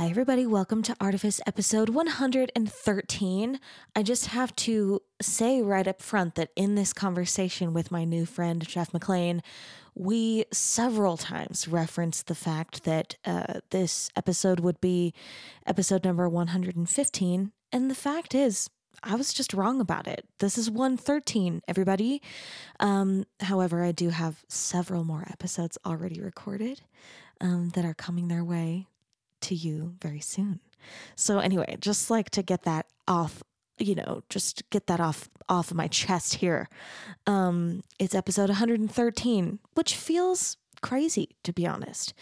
Hi, everybody. Welcome to Artifice episode 113. I just have to say right up front that in this conversation with my new friend, Jeff McLean, we several times referenced the fact that uh, this episode would be episode number 115. And the fact is, I was just wrong about it. This is 113, everybody. Um, however, I do have several more episodes already recorded um, that are coming their way to you very soon. So anyway, just like to get that off, you know, just get that off off of my chest here. Um it's episode 113, which feels crazy to be honest.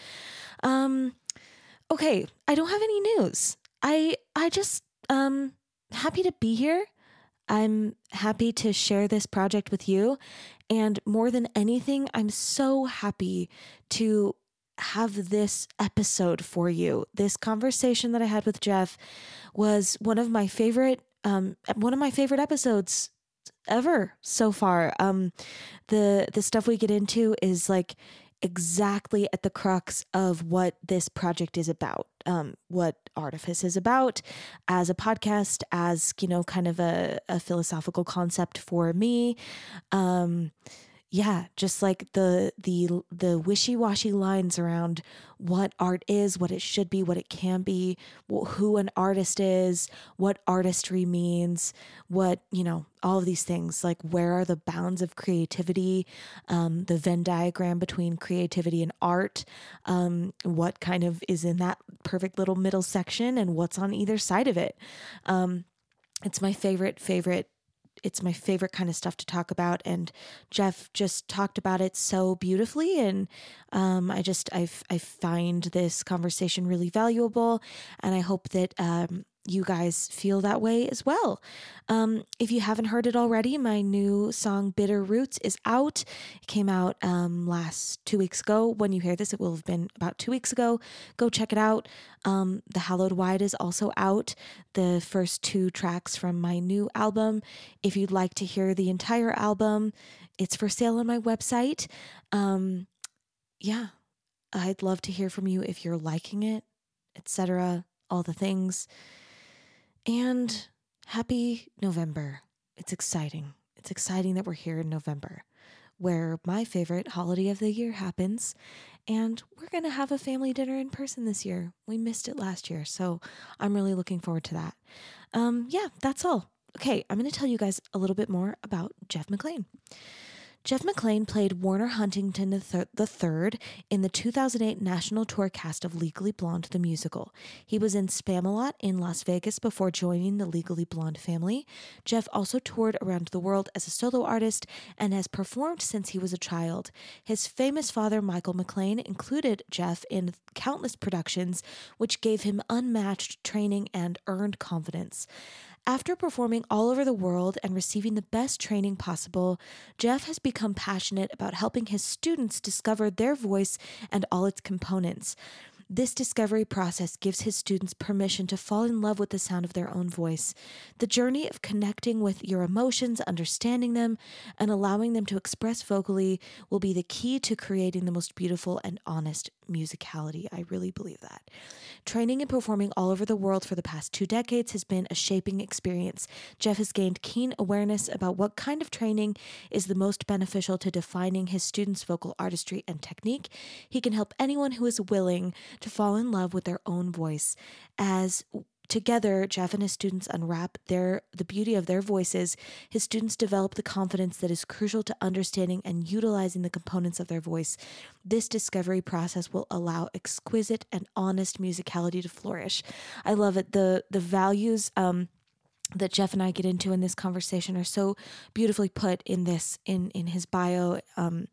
Um okay, I don't have any news. I I just um happy to be here. I'm happy to share this project with you. And more than anything, I'm so happy to have this episode for you. This conversation that I had with Jeff was one of my favorite um one of my favorite episodes ever so far. Um the the stuff we get into is like exactly at the crux of what this project is about. Um what Artifice is about as a podcast, as you know, kind of a, a philosophical concept for me. Um yeah just like the the the wishy-washy lines around what art is what it should be what it can be who an artist is what artistry means what you know all of these things like where are the bounds of creativity um, the venn diagram between creativity and art um, what kind of is in that perfect little middle section and what's on either side of it. Um, it's my favorite favorite it's my favorite kind of stuff to talk about and jeff just talked about it so beautifully and um, i just i i find this conversation really valuable and i hope that um, you guys feel that way as well. Um, if you haven't heard it already, my new song Bitter Roots is out. It came out um, last two weeks ago. When you hear this, it will have been about two weeks ago. Go check it out. Um, the Hallowed Wide is also out, the first two tracks from my new album. If you'd like to hear the entire album, it's for sale on my website. Um, yeah, I'd love to hear from you if you're liking it, etc. All the things. And happy November. It's exciting. It's exciting that we're here in November, where my favorite holiday of the year happens. And we're going to have a family dinner in person this year. We missed it last year. So I'm really looking forward to that. Um, yeah, that's all. Okay, I'm going to tell you guys a little bit more about Jeff McLean. Jeff McLean played Warner Huntington III in the 2008 national tour cast of Legally Blonde the musical. He was in Spamalot in Las Vegas before joining the Legally Blonde family. Jeff also toured around the world as a solo artist and has performed since he was a child. His famous father, Michael McLean, included Jeff in countless productions, which gave him unmatched training and earned confidence. After performing all over the world and receiving the best training possible, Jeff has become passionate about helping his students discover their voice and all its components. This discovery process gives his students permission to fall in love with the sound of their own voice. The journey of connecting with your emotions, understanding them, and allowing them to express vocally will be the key to creating the most beautiful and honest musicality. I really believe that. Training and performing all over the world for the past two decades has been a shaping experience. Jeff has gained keen awareness about what kind of training is the most beneficial to defining his students' vocal artistry and technique. He can help anyone who is willing to fall in love with their own voice as Together, Jeff and his students unwrap their the beauty of their voices. His students develop the confidence that is crucial to understanding and utilizing the components of their voice. This discovery process will allow exquisite and honest musicality to flourish. I love it. The the values um that Jeff and I get into in this conversation are so beautifully put in this in in his bio um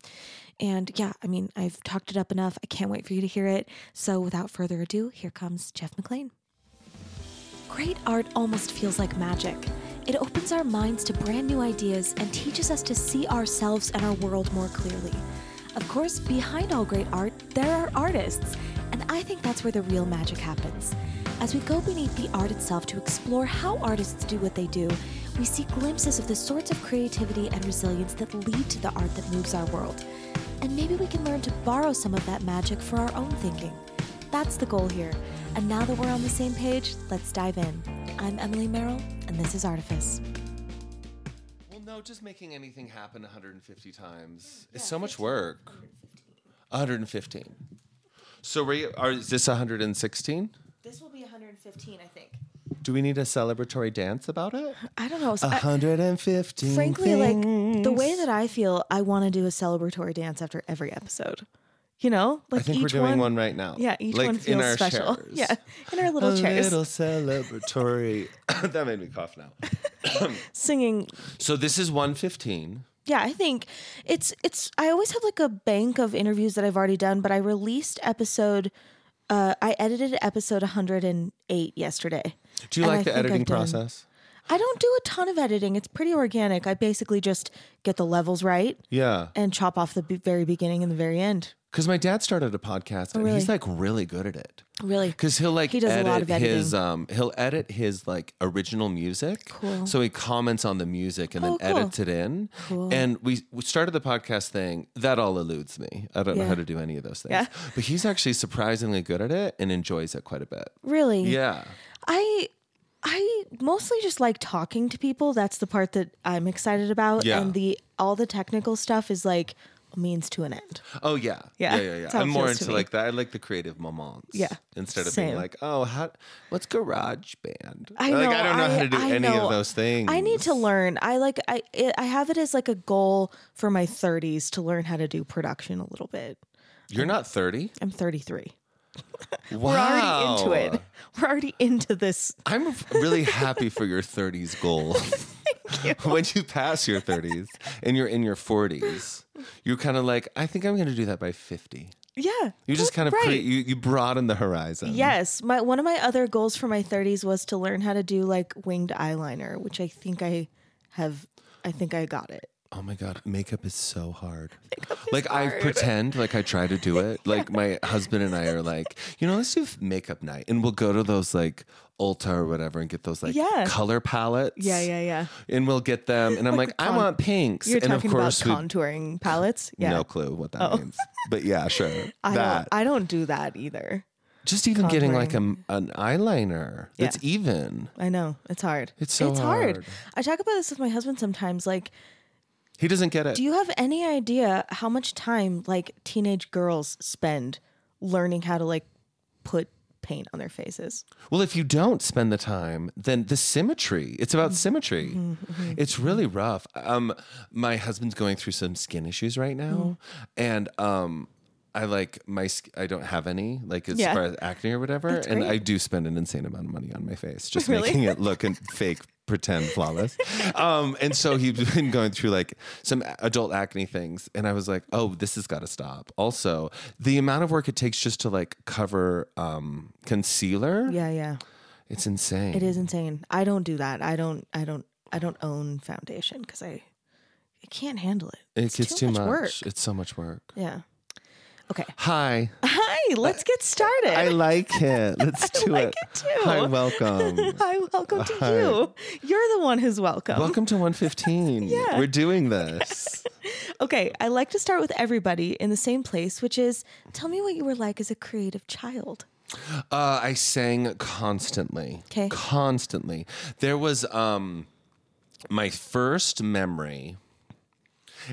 and yeah I mean I've talked it up enough I can't wait for you to hear it so without further ado here comes Jeff McLean Great art almost feels like magic. It opens our minds to brand new ideas and teaches us to see ourselves and our world more clearly. Of course, behind all great art, there are artists, and I think that's where the real magic happens. As we go beneath the art itself to explore how artists do what they do, we see glimpses of the sorts of creativity and resilience that lead to the art that moves our world. And maybe we can learn to borrow some of that magic for our own thinking. That's the goal here And now that we're on the same page, let's dive in. I'm Emily Merrill, and this is Artifice. Well, no, just making anything happen 150 times is so much work. 115. So we are, is this 116? This will be 115, I think. Do we need a celebratory dance about it? I don't know. So I- 115. frankly, like the way that I feel, I want to do a celebratory dance after every episode. You know, like I think we're doing one, one, right now. Yeah, each like one in feels our special. chairs. Yeah, in our little a chairs, little celebratory. that made me cough now. singing. So this is 115. Yeah, I think it's it's. I always have like a bank of interviews that I've already done, but I released episode. Uh, I edited episode 108 yesterday. Do you like the I've editing done- process? I don't do a ton of editing. It's pretty organic. I basically just get the levels right Yeah. and chop off the be- very beginning and the very end. Because my dad started a podcast and really? he's like really good at it. Really, Because he'll like He does a lot of his um he'll edit his like original music. Cool. So he comments on the music and Oh, then cool. edits it in. Cool. And we, we started the podcast thing. That all eludes me. I don't know how to do any of those things. Yeah. But he's actually surprisingly good at it and enjoys it quite a bit. really. Yeah. I I mostly just like talking to people. That's the part that I'm excited about. Yeah. And the all the technical stuff is like means to an end. Oh yeah. Yeah, Yeah, yeah, yeah. that's how it I'm more into like that. I like the creative moments. Yeah, Instead of same. being like, oh, how what's GarageBand? I like I don't know how to do I any know. of those things. I need to learn. I like I it, I have it as like a goal for my 30s to learn how to do production a little bit. You're not 30? I'm 33. Wow. We're already into it. We're already into this. I'm really happy for your 30s goal. when you pass your 30s and you're in your 40s, you're kind of like, I think I'm going to do that by 50. Yeah. You just kind of right. create, you, you broaden the horizon. Yes, my one of my other goals for my 30s was to learn how to do like winged eyeliner, which I think I have I think I got it. Oh my God, makeup is so hard. like I pretend like I try to do it. Like my husband and I are like, you know, let's do makeup night, and we'll go to those like Ulta or whatever and get those like Yeah. color palettes. Yeah, yeah, yeah. And we'll get them, and I'm like, the I con- want pinks. You're and of talking course about we contouring palettes? Yeah. no clue what that oh. means, but yeah, sure. I that don't I don't do that either. just even getting like a, an eyeliner that's Yeah. even. I know. It's hard. It's so It's hard. I talk about this with my husband sometimes like He doesn't get it. do you have any idea how much time like teenage girls spend learning how to like put paint on their faces? Well, if you don't spend the time, then the symmetry. It's about Mm-hmm. symmetry. It's really rough. Um, my husband's going through some skin issues right now, Mm-hmm. and um, I like my. I don't have any like as Yeah. far as acne or whatever, and. I do spend an insane amount of money on my face, just Really? making it look and fake. Pretend flawless, um, and so he's been going through like some adult acne things, and I was like, "Oh, this has got to stop." Also, the amount of work it takes just to like cover um, concealer, Yeah, yeah. it's insane. It is insane. I don't do that. I don't I don't I don't own foundation cuz I I can't handle it. It gets too, much. work. It's so much work. Yeah. Okay. Hi. Hi, let's get started. I like it. Let's do like it. it too. Hi, welcome. Hi, welcome to Hi. you. You're the one who's welcome. welcome to 115. Yeah. We're doing this. Okay, I like to start with everybody in the same place, which is tell me what you were like as a creative child. Uh, I sang constantly. 'Kay. Constantly. There was um my first memory.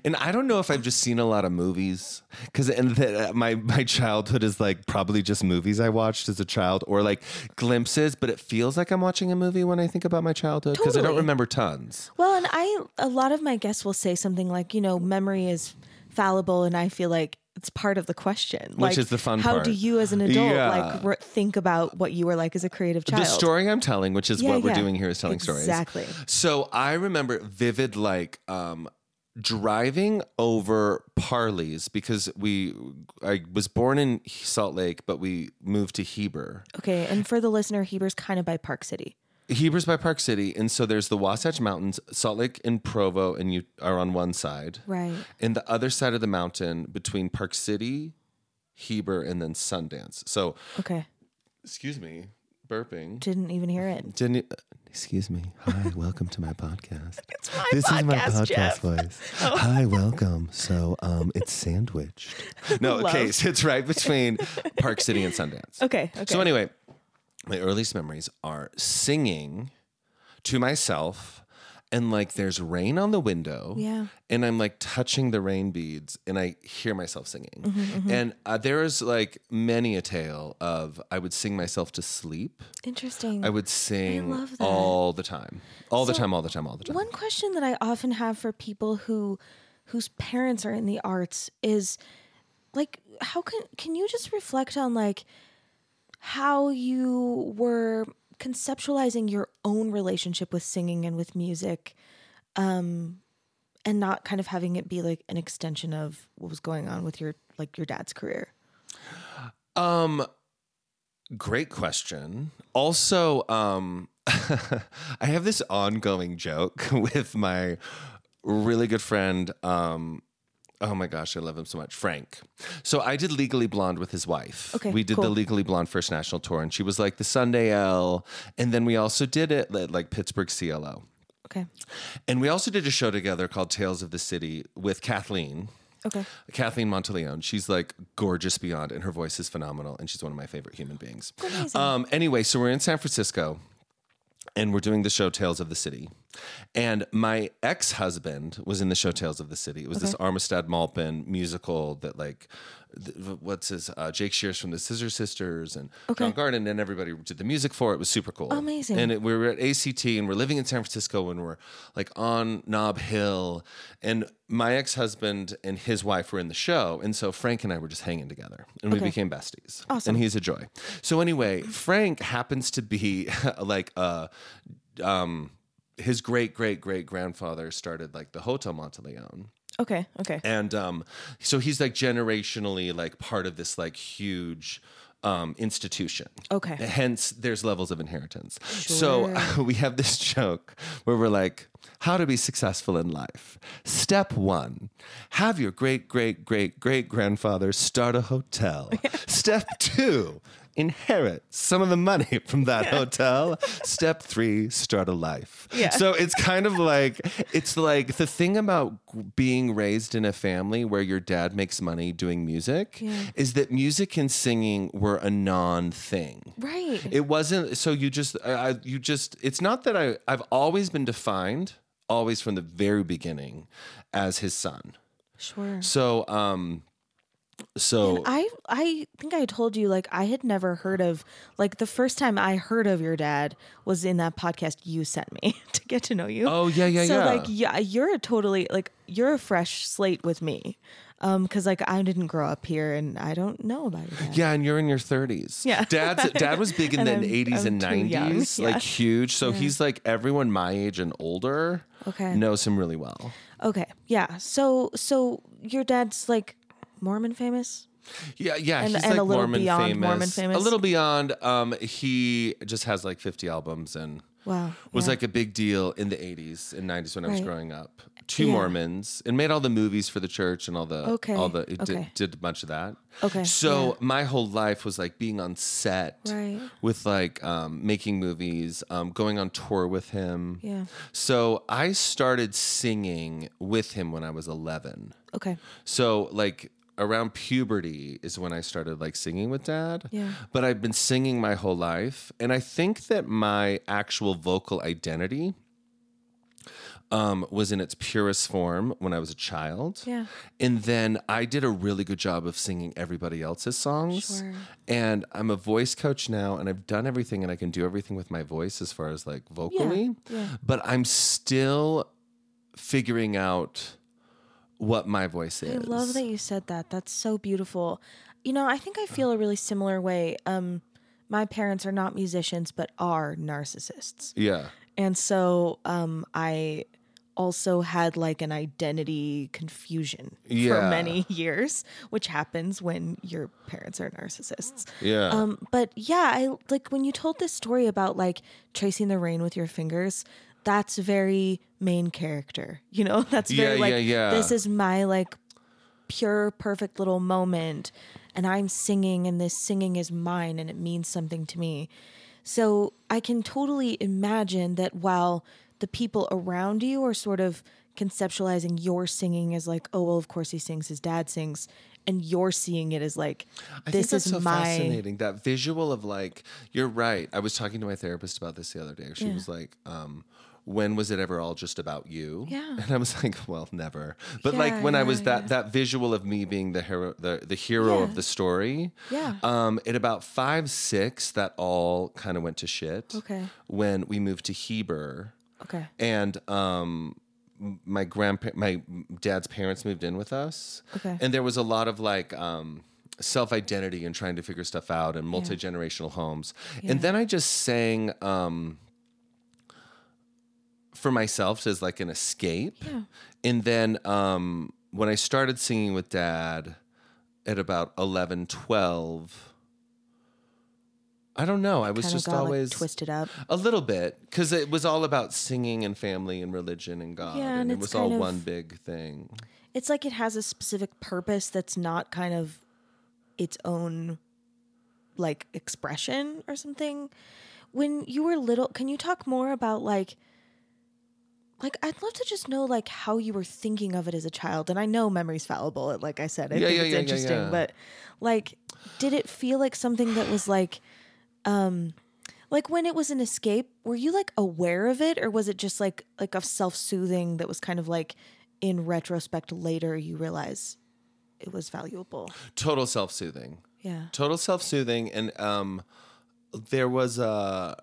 And I don't know if I've just seen a lot of movies because and the, my my childhood is like probably just movies I watched as a child or like glimpses, but it feels like I'm watching a movie when I think about my childhood because I don't remember tons. Well, and I a lot of my guests will say something like, you know, memory is fallible and I feel like it's part of the question. Like, is the fun How part. do you as an adult Yeah. like re- think about what you were like as a creative child? The story I'm telling, which is Yeah, what we're doing here, is telling stories. Exactly. So I remember vivid, like um, driving over Parley's because we. I was born in Salt Lake, but we moved to Heber. Okay, and for the listener, Heber's kind of by Park City. Heber's by Park City, and so there's the Wasatch Mountains, Salt Lake and Provo, and you are on one side. Right. And the other side of the mountain between Park City, Heber, and then Sundance. So, Okay. excuse me, burping. Didn't even hear it. Didn't you, excuse me. Hi, welcome to my podcast. It's my this is my podcast, podcast Jeff. Oh. voice. Hi, welcome. So, um, it's sandwiched. No, okay, so it's right between Park City and Sundance. Okay. Okay. So anyway, my earliest memories are singing to myself and like there's rain on the window Yeah. and i'm like touching the rain beads and i hear myself singing Mm-hmm, and uh, there is like many a tale of i would sing myself to sleep Interesting. i would sing that. all the time all the time all the time all the time One question that I often have for people who whose parents are in the arts is like how can can you just reflect on like how you were conceptualizing your own relationship with singing and with music um and not kind of having it be like an extension of what was going on with your like your dad's career. Um, great question. Also, um, I have this ongoing joke with my really good friend. Um, oh my gosh, I love him so much, Frank. So I did Legally Blonde with his wife. Okay, we did the. Legally Blonde First National Tour, and she was like the Sunday Elle, and then we also did it at like Pittsburgh CLO. Okay. And we also did a show together called Tales of the City with Kathleen. Okay. Kathleen Monteleone. She's like gorgeous beyond, and her voice is phenomenal, and she's one of my favorite human beings. Amazing. Um, anyway, so we're in San Francisco, and we're doing the show Tales of the City, and my ex husband was in the show Tales of the City. It was this Armistead Maupin musical that like. What's his uh, Jake Shears from the Scissor Sisters and Okay. John Garden and everybody did the music for it. It was super cool, Amazing. And it, we were at ACT and we're living in San Francisco and we're like on Nob Hill. And my ex husband and his wife were in the show. And so Frank and I were just hanging together and we became besties. Awesome. And he's a joy. So, anyway, Frank happens to be like, uh, um, his great great great grandfather started like the Hotel Monteleone Okay. Okay. and um, so he's like generationally like part of this like huge um, institution. Okay. Hence, there's levels of inheritance. Sure. So we have this joke where we're like, how to be successful in life. Step one, have your great great great great grandfather start a hotel. Step two. Inherit some of the money from that hotel. Step three, start a life. Yeah. So it's kind of like it's like the thing about being raised in a family where your dad makes money doing music Yeah. is that music and singing were a non thing. Right. It wasn't so you just I, I- you just it's not that I I've always been defined always from the very beginning as his son. sure. So um so I I think I told you like I had never heard of like the first time I heard of your dad was in that podcast you sent me to get to know you. Oh, yeah, yeah, so yeah. So like yeah, you're a totally like you're a fresh slate with me. Um cuz like I didn't grow up here and I don't know about your dad. Yeah, and you're in your 30s. Yeah. Dad's dad was big in the I'm- 80s I'm and 90s, Yeah. like huge. So he's like everyone my age and older Okay. knows him really well. Okay. Yeah. So so your dad's like Mormon famous? Yeah, yeah, And- he's and like a little Mormon beyond famous. Mormon famous? A little beyond. Um, he just has like 50 albums and Wow. was yeah. like a big deal in the 80s and 90s when I was growing up. Two Yeah. Mormons and made all the movies for the church and all the Okay, all the it okay. did, did a bunch of that. Okay, So yeah. my whole life was like being on set Right. with like um, making movies, um, going on tour with him. Yeah. So I started singing with him when I was 11. Okay. So like around puberty is when I started like singing with dad. Yeah. But I've been singing my whole life. And I think that my actual vocal identity um, was in its purest form when I was a child. Yeah. And then I did a really good job of singing everybody else's songs. Sure. And I'm a voice coach now and I've done everything and I can do everything with my voice as far as like vocally. yeah. But I'm still figuring out what my voice is. I love that you said that. That's so beautiful. You know, I think I feel a really similar way. Um, my parents are not musicians, but are narcissists. Yeah. And so um, I also had like an identity confusion Yeah. for many years, which happens when your parents are narcissists. Yeah. Um, but yeah, I like when you told this story about like tracing the rain with your fingers. That's very main character, you know. That's very Yeah, like yeah, yeah. this is my like pure perfect little moment, and I'm singing, and this singing is mine, and it means something to me. So I can totally imagine that while the people around you are sort of conceptualizing your singing as like, oh well, of course he sings, his dad sings. and you're seeing it as like I this is so my fascinating. That visual of like, you're right. I was talking to my therapist about this the other day. She Yeah. was like, um, when was it ever all just about you? Yeah. And I was like, well, never. But like Yeah, when I was that yeah. that visual of me being the hero the, the hero Yeah. of the story. Yeah. Um, at about five, six, that all kind of went to shit. Okay. When we moved to Heber okay and um my grandpa my dad's parents moved in with us Okay. and there was a lot of like um self-identity and trying to figure stuff out and multi-generational homes and then i just sang um for myself as like an escape Yeah. and then um when i started singing with dad at about 11 12 i don't know i was kind just got always like twisted up a little bit, because it was all about singing and family and religion and God, Yeah, and, and it was all of- one big thing. it's like it has a specific purpose that's not kind of its own like expression or something when you were little can you talk more about like like i'd love to just know like how you were thinking of it as a child and i know memory's fallible like i said i Yeah, think yeah, it's yeah, interesting but like did it feel like something that was like um like when it was an escape were you like aware of it or was it just like like a self-soothing that was kind of like in retrospect later you realize it was valuable Total self-soothing, yeah total self-soothing, and um, there was a.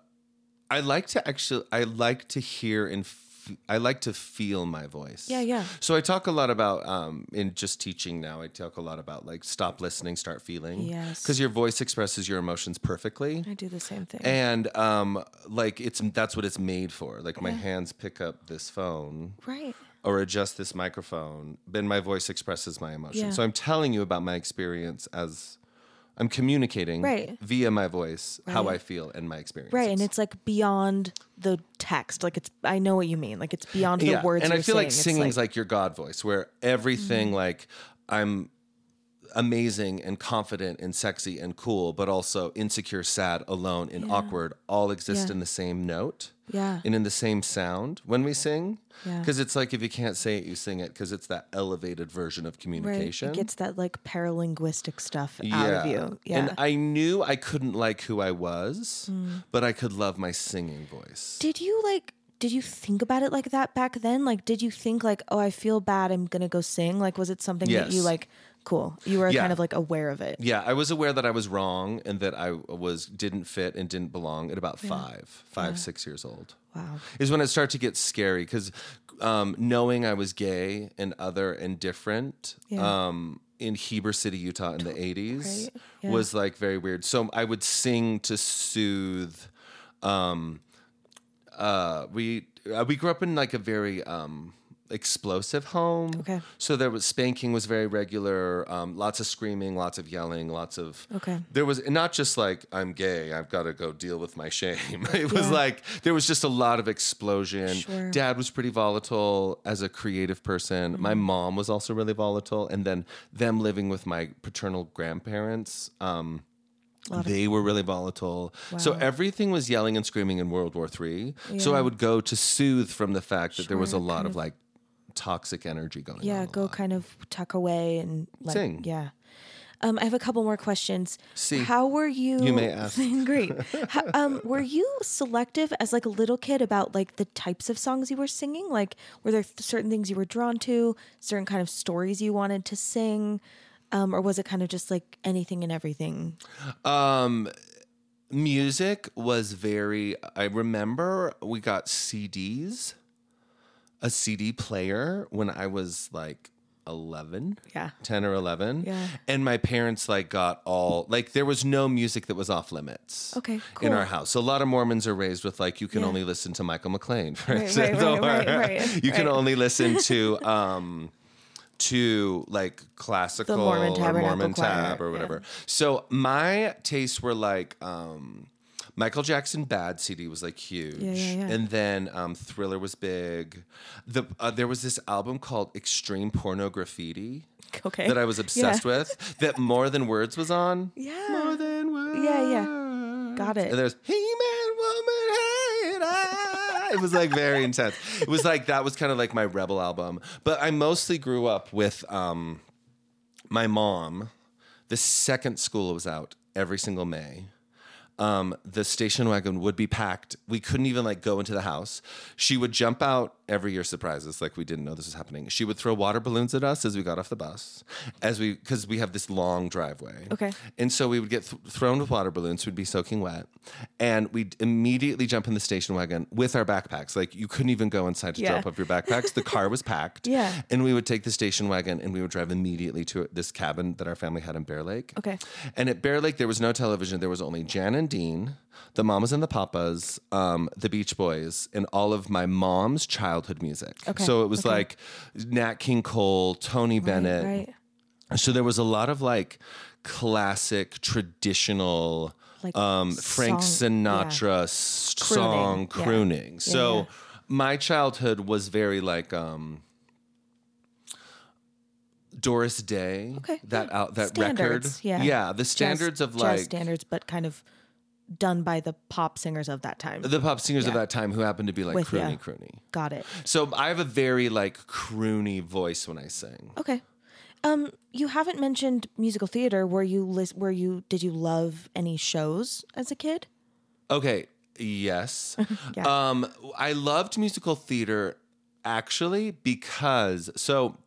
I like to actually. I like to hear and. I like to feel my voice. Yeah, yeah. So I talk a lot about um, in just teaching now. I talk a lot about like stop listening, start feeling. Yes. Because your voice expresses your emotions perfectly. i do the same thing and um like it's that's what it's made for like my hands pick up this phone right or adjust this microphone then my voice expresses my emotion Yeah. so i'm telling you about my experience as i'm communicating Right. via my voice how i feel and my experience right and it's like beyond the text like it's i know what you mean like it's beyond the words and i feel like singing's it's Mm-hmm. like, your god voice where everything like i'm amazing and confident and sexy and cool but also insecure sad alone and awkward all exist Yeah. in the same note yeah and in the same sound when we sing. Yeah. Because it's like if you can't say it, you sing it because it's that elevated version of right communication. it gets that like paralinguistic stuff out of you yeah And I knew I couldn't like who I was, Mm. but I could love my singing voice. Did you like did you think about it like that back then? Like did you think like, "Oh, I feel bad, I'm to go sing?" Like was it something that you like cool. You were Yeah. kind of like aware of it. yeah, I was aware that I was wrong and that I was didn't fit and didn't belong at about five, five, six years old. Wow. is when it started to get scary because um, knowing I was gay and other and different Yeah. um, in Heber City, Utah in the 80s Right. Yeah. was like very weird. So I would sing to soothe. Um, uh, we uh, we grew up in like a very um, explosive home. Okay. So there was spanking was very regular. Um, lots of screaming, lots of yelling, lots of. Okay. There was not just like I'm gay. I've got to go deal with my shame. It was Yeah. like there was just a lot of explosion. Sure. Dad was pretty volatile as a creative person. My Mm-hmm. mom was also really volatile, and then them living with my paternal grandparents. Um, they were really volatile. So everything was yelling and screaming in World War III. So I would go to soothe from the fact that there was a lot of of- like toxic energy going on. Yeah, go lot. kind of tuck away and like Sing. yeah. Um, I have a couple more questions. See, how were you? you may ask. Great. How, um, were you selective as like a little kid about like the types of songs you were singing? Like, were there certain things you were drawn to, certain kind of stories you wanted to sing, um, or was it kind of just like anything and everything? Um, music was very. I remember we got CDs, a CD player when I was like eleven. Yeah. 10 or 11 Yeah. and my parents like got all like there was no music that was off limits Okay, in our house so a lot of mormons are raised with like you can Yeah. only listen to michael mclean for Right, instance right, right, or right, you can only listen to um to like classical Mormon or mormon tab or yeah. whatever so my tastes were like um Michael Jackson Bad CD was like huge, Yeah, yeah, yeah. and then um, Thriller was big. The uh, there was this album called Extreme Pornograffitti Okay. that I was obsessed with. That More Than Words was on. Yeah. More than words. Yeah, yeah. Got it. And there's He Man Woman It was like very intense. It was like that was kind of like my rebel album. But I mostly grew up with um my mom, the second school was out every single May, um, the station wagon would be packed. We couldn't even like go into the house. She would jump out every year, surprises like we didn't know this was happening. She would throw water balloons at us as we got off the bus, as we because we have this long driveway. Okay. and so we would get th- thrown with water balloons. We'd be soaking wet, and we'd immediately jump in the station wagon with our backpacks. Like you couldn't even go inside to Yeah. drop off your backpacks. The car was packed. Yeah. and we would take the station wagon and we would drive immediately to this cabin that our family had in Bear Lake. Okay. And at Bear Lake, there was no television. There was only Jan and Dean, the Mamas and the Papas, um, the Beach Boys, and all of my mom's childhood music. Okay, So it was okay. like Nat King Cole, Tony Bennett. Right. So there was a lot of like classic, traditional, Like um, Frank song- yeah. Sinatra s- song yeah. crooning. Yeah, so yeah. my childhood was very like um, Doris Day. Okay, That out that record. Yeah. Yeah. The Jazz- standards of jazz like standards, but kind of done by the pop singers of that time. the pop singers of that time who happened to be like With croony croony. Got it. So I have a very like croony voice when I sing. Okay. Um, you haven't mentioned musical theater. Were you lis- were you did you love any shows as a kid? Okay, yes. Yeah. Um I loved musical theater actually because so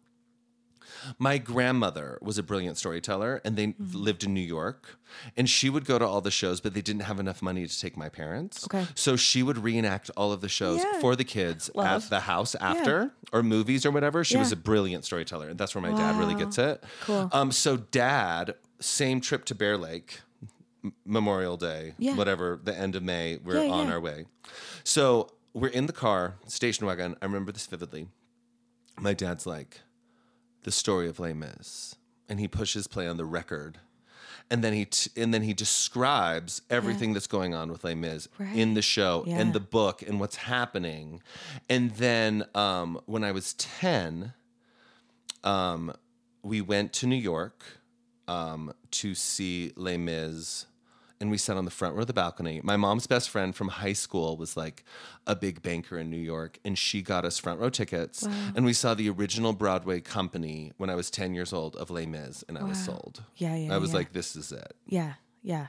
my grandmother was a brilliant storyteller and they Mm-hmm. lived in New York and she would go to all the shows but they didn't have enough money to take my parents. Okay. So she would reenact all of the shows Yeah. for the kids Love. at the house after or movies or whatever. She was a brilliant storyteller and that's where my dad really gets it. Cool. Um so dad same trip to Bear Lake Memorial Day, Yeah. whatever, the end of May, we're Yeah, on yeah. our way. So we're in the car, station wagon. I remember this vividly. My dad's like, the story of Les Mis, and he pushes play on the record, and then he t- and then he describes everything that's going on with Les Mis in the show, Yeah. in the book, and what's happening. And then um, when I was ten, um, we went to New York um, to see Les Mis, and we sat on the front row of the balcony. My mom's best friend from high school was like a big banker in New York, and she got us front row tickets. And we saw the original Broadway company when I was 10 years old of Les Mis, and I was sold. Yeah, yeah, I was yeah. like, this is it. Yeah, yeah.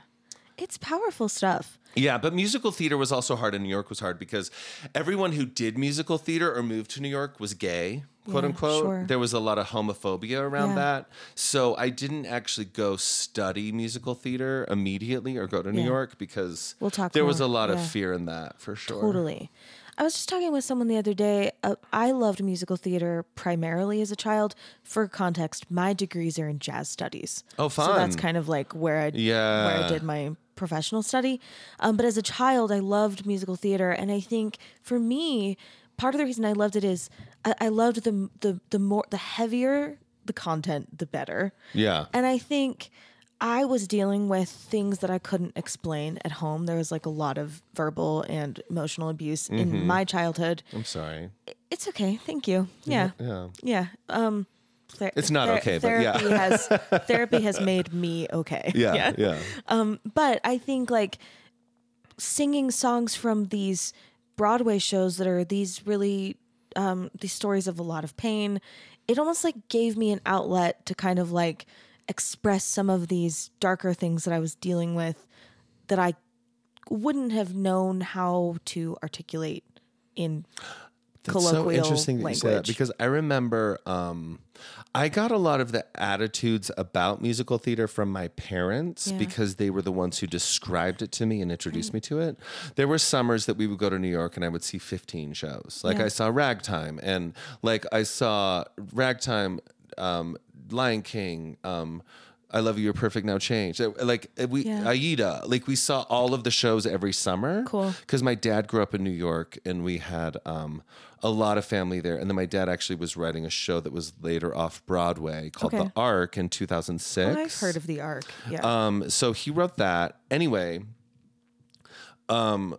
It's powerful stuff. Yeah, but musical theater was also hard, and New York was hard because everyone who did musical theater or moved to New York was gay, quote Yeah, unquote. sure. There was a lot of homophobia around Yeah. that. So I didn't actually go study musical theater immediately or go to New Yeah. York because We'll talk there was a lot of fear in that for sure. Totally. I was just talking with someone the other day. Uh, I loved musical theater primarily as a child. For context, my degrees are in jazz studies. Oh, So that's kind of like where I yeah. where I did my professional study. Um, but as a child, I loved musical theater, and I think for me, part of the reason I loved it is I, I loved the the the more the heavier the content, the better. Yeah. And I think I was dealing with things that I couldn't explain at home. There was like a lot of verbal and emotional abuse Mm-hmm. in my childhood. I'm sorry. It's okay. Thank you. Yeah. Yeah. Yeah. Um ther- It's not okay, but yeah. therapy has therapy has made me okay. Yeah. Yeah. Um, but I think like singing songs from these Broadway shows that are these really um, these stories of a lot of pain, it almost like gave me an outlet to kind of like express some of these darker things that I was dealing with that I wouldn't have known how to articulate in That's colloquial so interesting that you say that language. because I remember um, I got a lot of the attitudes about musical theater from my parents Yeah. because they were the ones who described it to me and introduced me to it. There were summers that we would go to New York and I would see 15 shows. Like Yeah. I saw Ragtime and like I saw Ragtime, um, Lion King, um, I Love You, You're Perfect Now Change. Uh, Like uh, we, Yeah. Aida, like we saw all of the shows every summer Cool. because my dad grew up in New York and we had um, a lot of family there. And then my dad actually was writing a show that was later off Broadway called Okay. The Ark in 2006. Oh, I've heard of the Ark. Yeah. Um, so he wrote that. Anyway, um,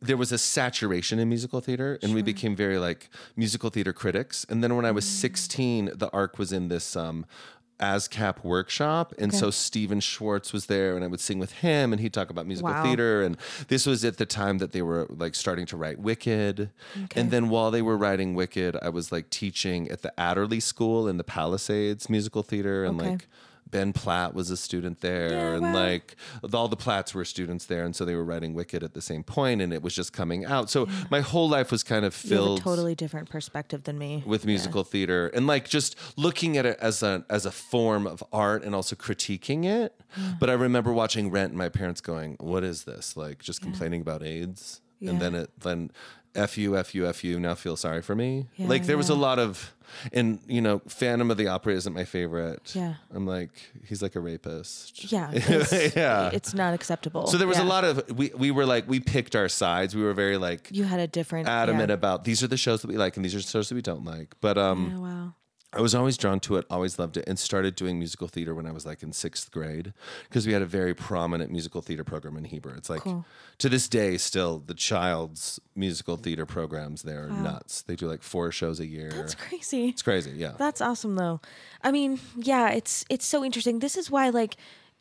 there was a saturation in musical theater, and we became very like musical theater critics. And then when I was 16, the Ark was in this um, ASCAP workshop. And so Stephen Schwartz was there and I would sing with him and he'd talk about musical Wow. theater. And this was at the time that they were like starting to write Wicked. And then while they were writing Wicked, I was like teaching at the Adderley School in the Palisades musical theater. And Okay. like Ben Platt was a student there. Yeah, and wow. like all the Platts were students there. And so they were writing Wicked at the same point and it was just coming out. So my whole life was kind of filled a totally different perspective than me. with musical theater and like just looking at it as a as a form of art and also critiquing it. But I remember watching Rent and my parents going, "What is this?" Like just complaining about AIDS, and then it then f you f you f you. Now feel sorry for me. Yeah, like there was a lot of, and you know, Phantom of the Opera isn't my favorite. Yeah. I'm like he's like a rapist. Yeah, it's, Yeah. it's not acceptable. So there was Yeah. a lot of we we were like we picked our sides. We were very like You had a different adamant Yeah. about these are the shows that we like and these are the shows that we don't like. But um Yeah, wow. I was always drawn to it, always loved it, and started doing musical theater when I was like in sixth grade because we had a very prominent musical theater program in Heber. It's like Cool. to this day, still the child's musical theater programs there are nuts. They do like four shows a year. That's crazy. it's crazy, yeah. That's awesome though. I mean, yeah, it's it's so interesting. This is why like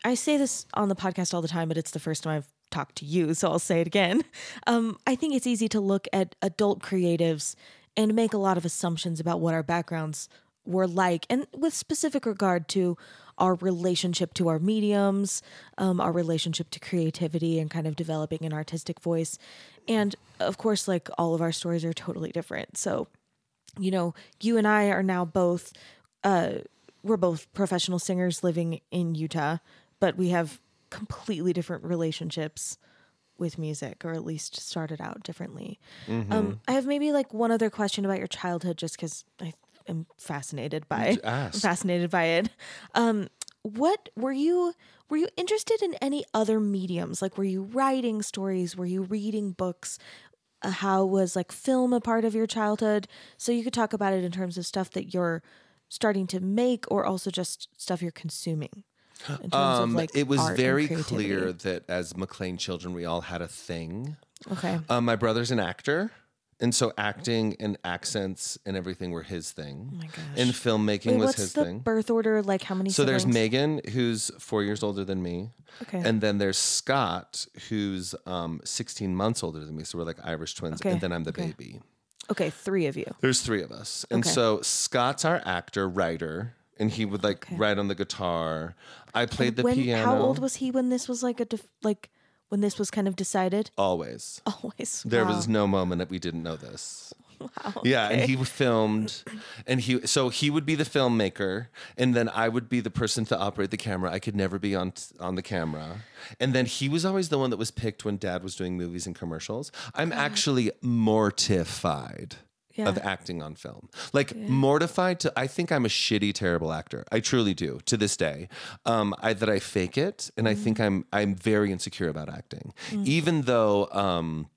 I say this on the podcast all the time, but it's the first time I've talked to you, so I'll say it again. Um, I think it's easy to look at adult creatives and make a lot of assumptions about what our backgrounds were like, and with specific regard to our relationship to our mediums, um, our relationship to creativity, and kind of developing an artistic voice. And of course, like all of our stories are totally different. So you know, you and I are now both uh we're both professional singers living in Utah, but we have completely different relationships with music or at least started out differently. Um I have maybe like one other question about your childhood just cuz I am fascinated by. I'm fascinated by it. Um what were you were you interested in any other mediums? Like were you writing stories? Were you reading books? uh, how was like film a part of your childhood so you could talk about it in terms of stuff that you're starting to make or also just stuff you're consuming in terms of Um, like it was very clear that as McLean children, we all had a thing. okay Um, my brother's an actor. And so acting and accents and everything were his thing. oh my gosh And filmmaking Wait, was what's his the thing. birth order like how many So there's? Megan, who's four years older than me. okay And then there's Scott, who's um, 16 months older than me. So we're like Irish twins. Okay, And then I'm the okay. baby. okay three of you There's three of us. And Okay. so Scott's our actor, writer, and he would like Okay. write on the guitar. I played the when piano. how old was he when this was like a def- like when this was kind of decided Always. always There Wow. was no moment that we didn't know this. Wow, Yeah, and he filmed, and he so he would be the filmmaker, and then I would be the person to operate the camera. I could never be on on the camera, and then he was always the one that was picked when Dad was doing movies and commercials. I'm actually mortified. Yeah. Of acting on film, like mortified to. I think I'm a shitty, terrible actor. I truly do to this day. Um, I that I fake it, and I think Mm. I'm I'm very insecure about acting, even though. Um,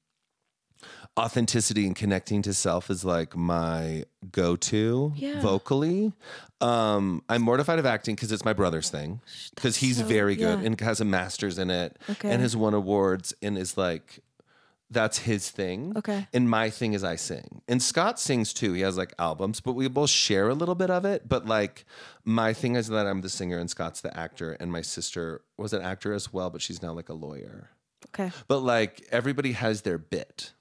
authenticity and connecting to self is like my go-to Yeah. vocally um i'm mortified of acting because it's my brother's thing because he's so- very good yeah. and has a master's in it Okay. and has won awards and is like that's his thing Okay. and my thing is i sing and scott sings too he has like albums but we both share a little bit of it but like my thing is that i'm the singer and scott's the actor and my sister was an actor as well but she's now like a lawyer okay but like everybody has their bit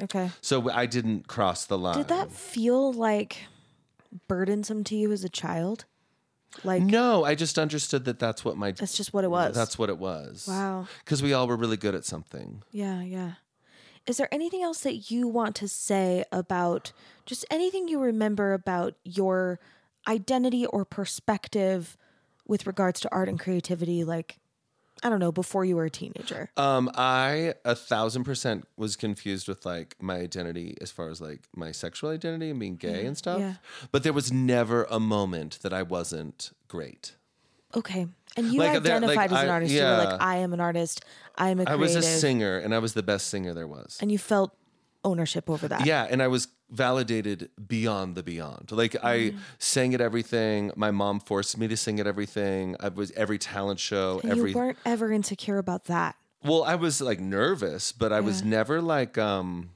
okay so I didn't cross the line. did that feel like burdensome to you as a child like No, I just understood that that's what my that's just what it was that's what it was. Wow. Because we all were really good at something. Yeah, yeah. Is there anything else that you want to say about just anything you remember about your identity or perspective with regards to art and creativity? Like, I don't know, before you were a teenager. Um, I a thousand percent was confused with like my identity as far as like my sexual identity and being gay and stuff. yeah. But there was never a moment that I wasn't great. Okay. And you Like, like, identified as an I- artist. You were like, I am an artist. I am a creative. I was a singer and I was the best singer there was. And you felt ownership over that. Yeah, and I was validated beyond the beyond. Like I Mm. sang at everything. My mom forced me to sing at everything. I was every talent show, And every you weren't ever insecure about that. Well, I was like nervous, but I was never like um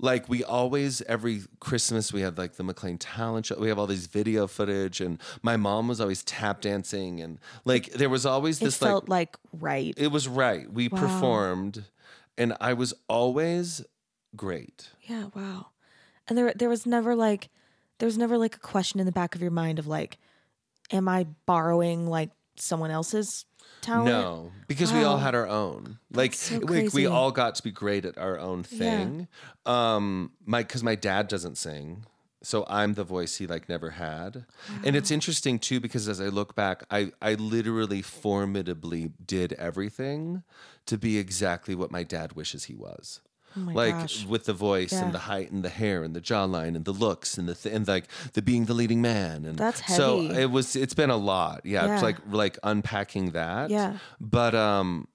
like we always every Christmas we had like the McLean talent show. We have all these video footage and my mom was always tap dancing and like there was always It this like felt like, right. it was right. We Wow. performed and I was always great. Yeah, wow. And there there was never like there was never like a question in the back of your mind of like am I borrowing like someone else's talent? No, because we all had our own. Like so we, we all got to be great at our own Yeah. thing. Um my cuz my dad doesn't sing. So I'm the voice he like never had. And it's interesting too because as I look back, I I literally formidably did everything to be exactly what my dad wishes he was. Oh like gosh. with the voice Yeah. and the height and the hair and the jawline and the looks and the th- and like the being the leading man and That's so it was it's been a lot yeah, Yeah. it's like like unpacking that Yeah. but um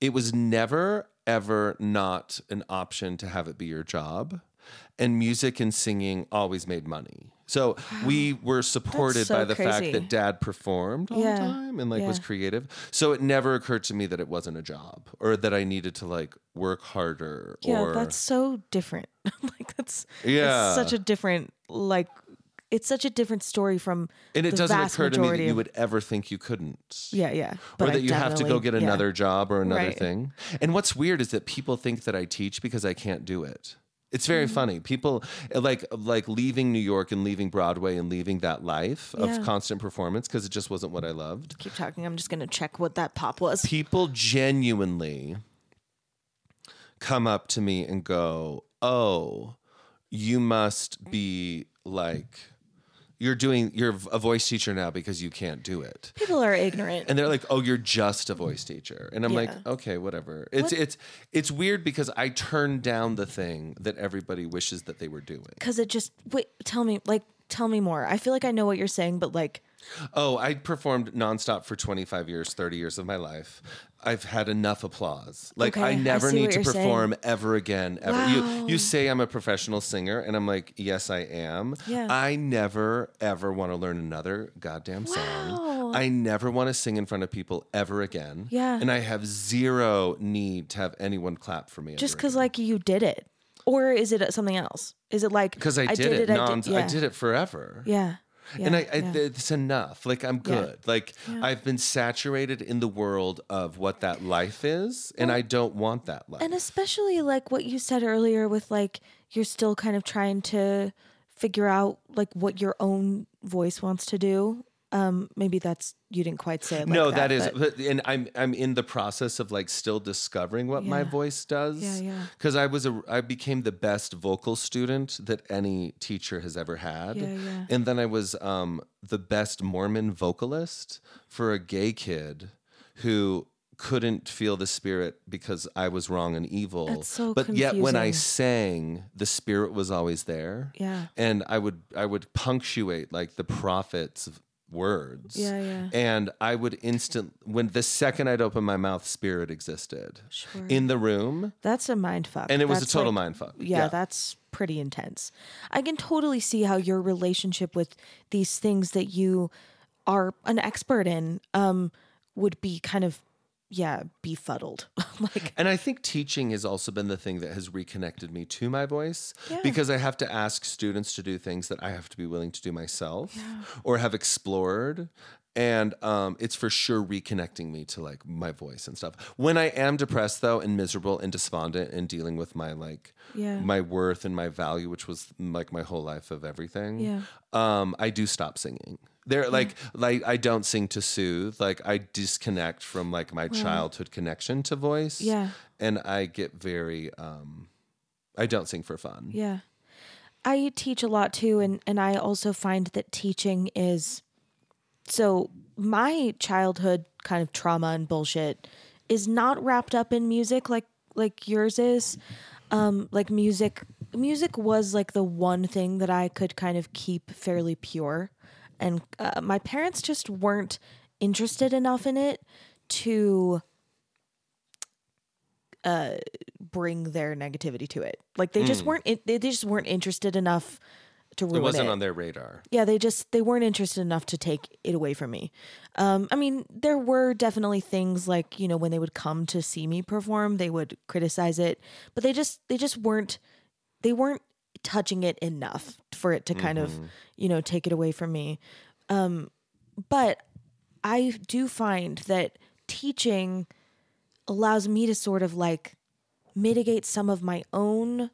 it was never ever not an option to have it be your job and music and singing always made money so we were supported so by the fact that dad performed all Yeah. the time and like was creative so it never occurred to me that it wasn't a job or that i needed to like work harder Yeah, or that's so different. like that's Yeah. it's such a different like it's such a different story from and it doesn't occur to me that you would ever think you couldn't Yeah, yeah. or But I that you have to go get yeah. another job or another Right. thing. And what's weird is that people think that I teach because I can't do it. It's very Mm-hmm. funny. People like like leaving New York and leaving Broadway and leaving that life Yeah. of constant performance because it just wasn't what I loved. Keep talking. I'm just gonna check what that pop was. People genuinely come up to me and go, "Oh, you must be like you're doing you're a voice teacher now because you can't do it." People are ignorant. and they're like, "Oh, you're just a voice teacher," and I'm like, "Okay, whatever." It's it's it's weird because I turned down the thing that everybody wishes that they were doing. Because it just wait, tell me, like tell me more. I feel like I know what you're saying, but like Oh, I performed nonstop for 25 years, 30 years of my life. I've had enough applause. Like Okay, I I never see need to you're saying. perform ever again. Ever. Wow. You you say I'm a professional singer, and I'm like, yes, I am. Yeah. I never ever want to learn another goddamn Wow. song. I never want to sing in front of people ever again. Yeah. And I have zero need to have anyone clap for me. just because like you did it, or is it something else? Is it like because I, did it, I non- did, I did it forever. Yeah. Yeah. and I, I yeah. it's enough. Like I'm good. Like I've been saturated in the world of what that life is, and I don't want that life. And especially like what you said earlier with like you're still kind of trying to figure out like what your own voice wants to do. Um maybe that's you didn't quite say it like no, that. that is, but- and I'm I'm in the process of like still discovering what my voice does. Yeah, yeah. Because I was a I became the best vocal student that any teacher has ever had. Yeah, yeah. And then I was um the best Mormon vocalist for a gay kid who couldn't feel the spirit because I was wrong and evil. That's so but yet when I sang, the spirit was always there. Yeah. And I would I would punctuate like the prophet's words. Yeah, yeah. And I would instant when the second I'd open my mouth, spirit existed Sure. in the room, That's a mind fuck. and it was That's a total like- mind fuck. Yeah, that's pretty intense. I can totally see how your relationship with these things that you are an expert in um would be kind of yeah, befuddled. like And I think teaching has also been the thing that has reconnected me to my voice Yeah. because I have to ask students to do things that I have to be willing to do myself or have explored. And um, it's for sure reconnecting me to like my voice and stuff. When I am depressed though and miserable and despondent and dealing with my like Yeah. my worth and my value, which was like my whole life of everything, Yeah. um, I do stop singing. There, like, like I don't sing to soothe. Like, I disconnect from like my childhood connection to voice. Yeah. and I get very. um I don't sing for fun. Yeah. I teach a lot too and and I also find that teaching is so my childhood kind of trauma and bullshit is not wrapped up in music like like yours is. Um like music music was like the one thing that I could kind of keep fairly pure and uh, my parents just weren't interested enough in it to uh, bring their negativity to it. Like they just weren't. They they just weren't interested enough to ruin It it. wasn't on their radar. yeah, they just they weren't interested enough to take it away from me. Um, I mean, there were definitely things like you know when they would come to see me perform, they would criticize it, but they just they just weren't they weren't touching it enough for it to kind of you know take it away from me um but i do find that teaching allows me to sort of like mitigate some of my own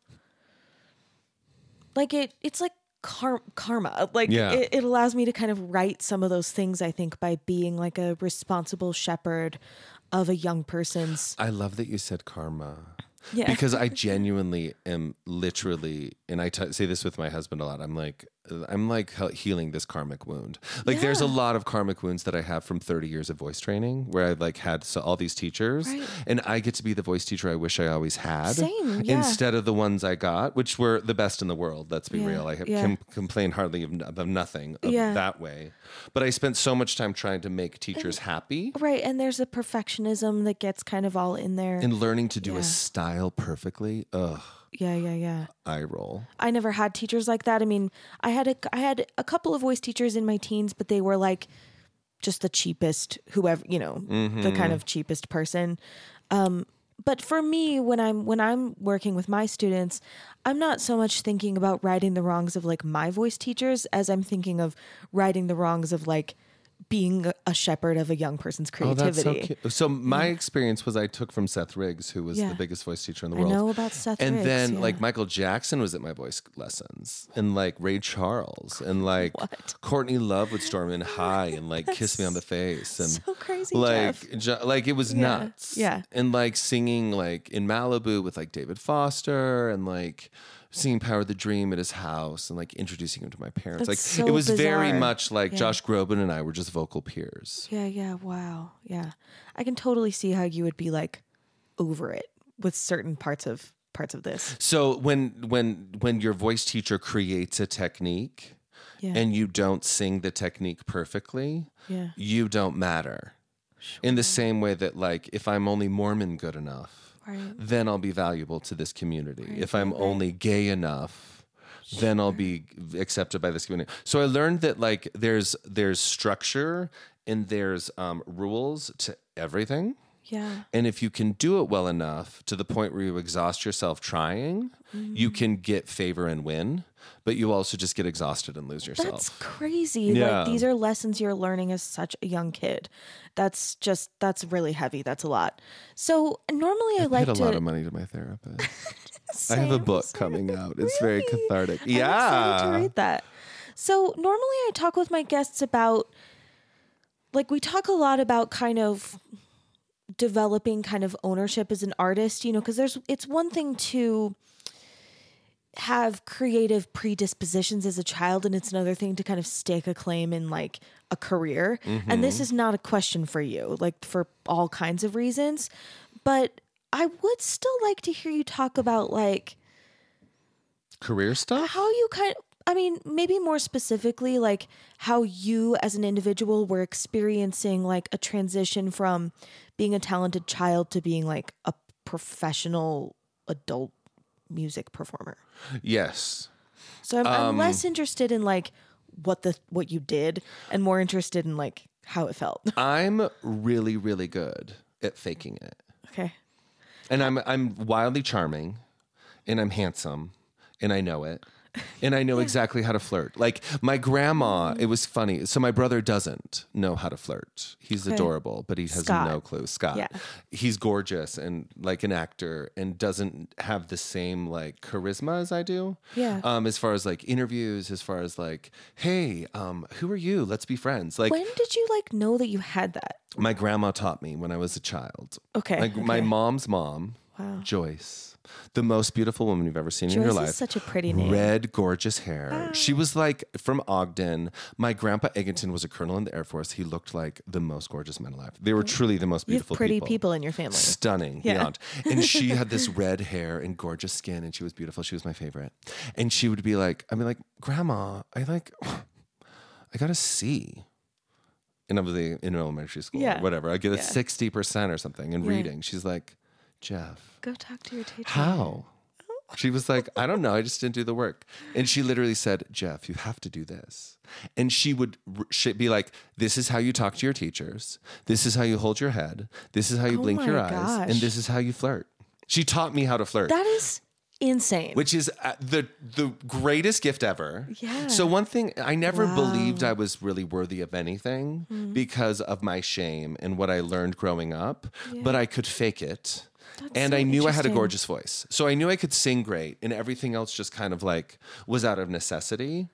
like it it's like car- karma like Yeah. it, it allows me to kind of right some of those things i think by being like a responsible shepherd of a young person's I love that you said karma. Yeah. Because I genuinely am literally, and I t- say this with my husband a lot. I'm like, I'm like healing this karmic wound. Like, there's a lot of karmic wounds that I have from 30 years of voice training, where I've like had so all these teachers, Right. and I get to be the voice teacher I wish I always had, Same, yeah. instead of the ones I got, which were the best in the world. Let's be Yeah, real. I have, yeah. com- complain hardly of, of nothing of Yeah. that way, but I spent so much time trying to make teachers happy. right and there's a perfectionism that gets kind of all in there And learning to do Yeah. a style perfectly, ugh, yeah yeah yeah eye roll. I never had teachers like that. I mean, I had a I had a couple of voice teachers in my teens, but they were like just the cheapest, whoever you know, the kind of cheapest person. Um, but for me, when I'm when I'm working with my students, I'm not so much thinking about righting the wrongs of like my voice teachers as I'm thinking of righting the wrongs of like being a- shepherd of a young person's Oh, that's so creativity. cute. So my experience was I took from Seth Riggs, who was Yeah. the biggest voice teacher in the world. I know about Seth and Riggs, then yeah. like Michael Jackson was at my voice lessons, and like Ray Charles, and like What? Courtney Love would storm in high and like kiss me on the face, and so crazy, like ju- like it was Yeah, nuts. yeah. and like singing like in Malibu with like David Foster, and like singing Power of the Dream at his house, and like introducing him to my parents. That's like so it was very much like Yeah. Josh Groban and I were just vocal peers. Yeah, yeah, wow. Yeah. I can totally see how you would be like over it with certain parts of parts of this. So when when when your voice teacher creates a technique Yeah. and you don't sing the technique perfectly, yeah. you don't matter. In the same way that like if I'm only Mormon good enough, Right. then I'll be valuable to this community. if I'm only gay enough, then I'll be accepted by this community. So I learned that like there's there's structure and there's um, rules to everything. Yeah. And if you can do it well enough to the point where you exhaust yourself trying, you can get favor and win, but you also just get exhausted and lose yourself. That's crazy. Yeah. Like these are lessons you're learning as such a young kid. That's just that's really heavy. That's a lot. So normally I, I like paid a to lot of money to my therapist. I have a book same. coming out. It's very Really? cathartic. I'm excited to read that. So normally I talk with my guests about like we talk a lot about kind of developing kind of ownership as an artist, you know, because there's it's one thing to have creative predispositions as a child and it's another thing to kind of stake a claim in like a career. And this mm-hmm. is not a question for you, like for all kinds of reasons. But I would still like to hear you talk about like Career stuff? how you kind I mean, maybe more specifically, like how you as an individual were experiencing like a transition from being a talented child to being like a professional adult music performer. Yes. So I'm, I'm um, less interested in like what the what you did and more interested in like how it felt. I'm really, really good at faking it. okay. And I'm I'm wildly charming and I'm handsome and I know it. And I know exactly how to flirt. Like my grandma, it was funny. So my brother doesn't know how to flirt. He's Okay. adorable, but he has Scott. no clue. Scott. Yeah. He's gorgeous and like an actor and doesn't have the same like charisma as I do. Yeah. Um, as far as like interviews, as far as like, hey, um, who are you? Let's be friends. Like When did you like know that you had that? my grandma taught me when I was a child. Okay. Like my mom's mom, Wow. Joyce, the most beautiful woman you've ever seen in your life. such a pretty name. Red, gorgeous hair. Ah. She was like from Ogden. My grandpa Eggington was a colonel in the Air Force. He looked like the most gorgeous man alive. They were truly the most beautiful pretty people. in your family. Stunning Yeah. beyond. And she had this red hair and gorgeous skin, and she was beautiful. She was my favorite. And she would be like, I mean, like, Grandma, I like, I got a C. And I was in elementary school, Yeah. or whatever. I get a Yeah. sixty percent or something in Yeah. reading. She's like, Jeff, Go talk to your teacher. how? She was like, I don't know. I just didn't do the work. And she literally said, Jeff, you have to do this. And she would she'd be like, This is how you talk to your teachers. This is how you hold your head. This is how you Oh blink your eyes. gosh. And this is how you flirt. She taught me how to flirt. That is insane. which is uh, the the greatest gift ever. Yeah. So one thing I never believed I was really worthy of anything Mm-hmm. because of my shame and what I learned growing up, but I could fake it. And so I knew I had a gorgeous voice. So I knew I could sing great and everything else just kind of like was out of necessity.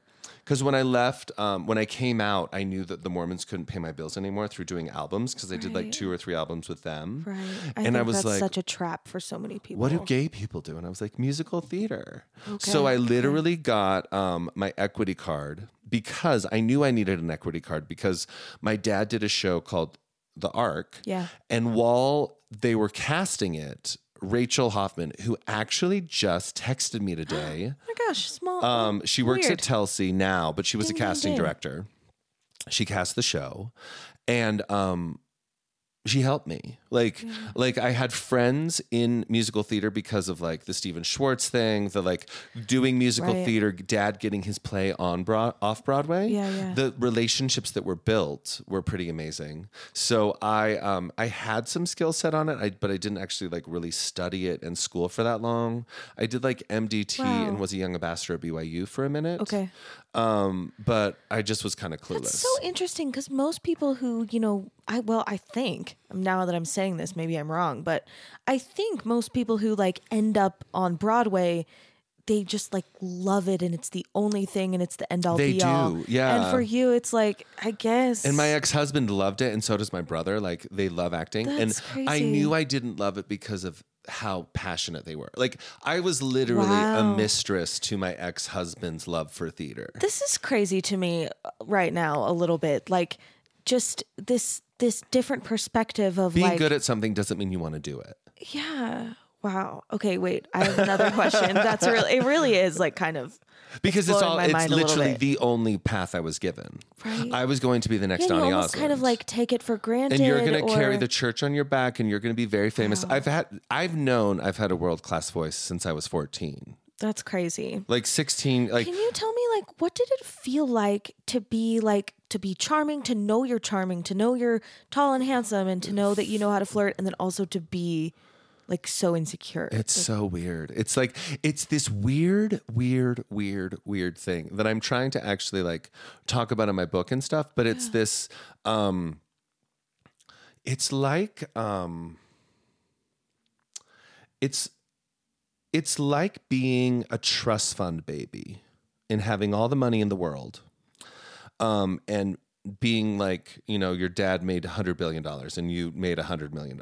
Because when I left, um, when I came out, I knew that the Mormons couldn't pay my bills anymore through doing albums because I did like two or three albums with them. right. I and think I was that's like, such a trap for so many people. what do gay people do? And I was like, musical theater. So Okay, I okay. literally got um, my equity card because I knew I needed an equity card because my dad did a show called The Ark. Yeah. And while they were casting it, Rachel Hoffman, who actually just texted me today, Oh my gosh, small. um, she works Weird. at Telsey now, but she was Ding, a ding, casting ding. director. She cast the show, and um, she helped me. Like, like I had friends in musical theater because of like the Stephen Schwartz thing, the like doing musical Right. theater, dad getting his play on broad off Broadway. Yeah, yeah. The relationships that were built were pretty amazing. So I um I had some skill set on it, I, but I didn't actually like really study it in school for that long. I did like MDT Wow. and was a young ambassador at BYU for a minute. okay. Um, but I just was kind of clueless. That's so interesting because most people who, you know, I, well, I think now that I'm saying this, maybe I'm wrong, but I think most people who like end up on Broadway, they just like love it and it's the only thing and it's the end all They be all. do, yeah. And for you, it's like, I guess. and my ex-husband loved it and so does my brother like they love acting That's and i knew i didn't love it because of how passionate they were like i was literally Wow. a mistress to my ex-husband's love for theater this is crazy to me uh, right now a little bit. Like just this this different perspective of being like good at something doesn't mean you want to do it yeah. Wow. Okay, wait. I have another question. That's really it really is like kind of because it's all it's mind a little literally the only path i was given Right. i was going to be the next yeah, donny almost kind of like take it for granted. and you're going to carry the church on your back and you're going to be very famous i've had i've known i've had a world-class voice since i was 14 That's crazy. like 16 like Can you tell me like what did it feel like to be like to be charming, to know you're charming, to know you're tall and handsome and to know that you know how to flirt and then also to be like so insecure. It's so weird. It's like it's this weird, weird, weird, weird thing that I'm trying to actually like talk about in my book and stuff, but it's this um it's like um it's it's like being a trust fund baby and having all the money in the world. Um and being like, you know, your dad made $100 billion and you made $100 million.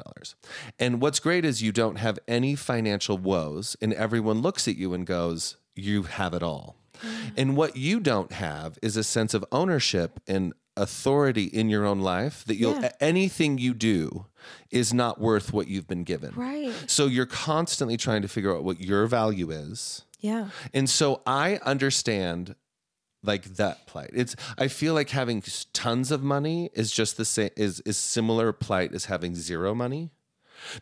And what's great is you don't have any financial woes, and everyone looks at you and goes, You have it all. Mm. And what you don't have is a sense of ownership and authority in your own life that you'll Yeah. anything you do is not worth what you've been given. Right. So you're constantly trying to figure out what your value is. Yeah. And so I understand like that plight. It's I feel like having tons of money is just the same is is similar plight as having zero money.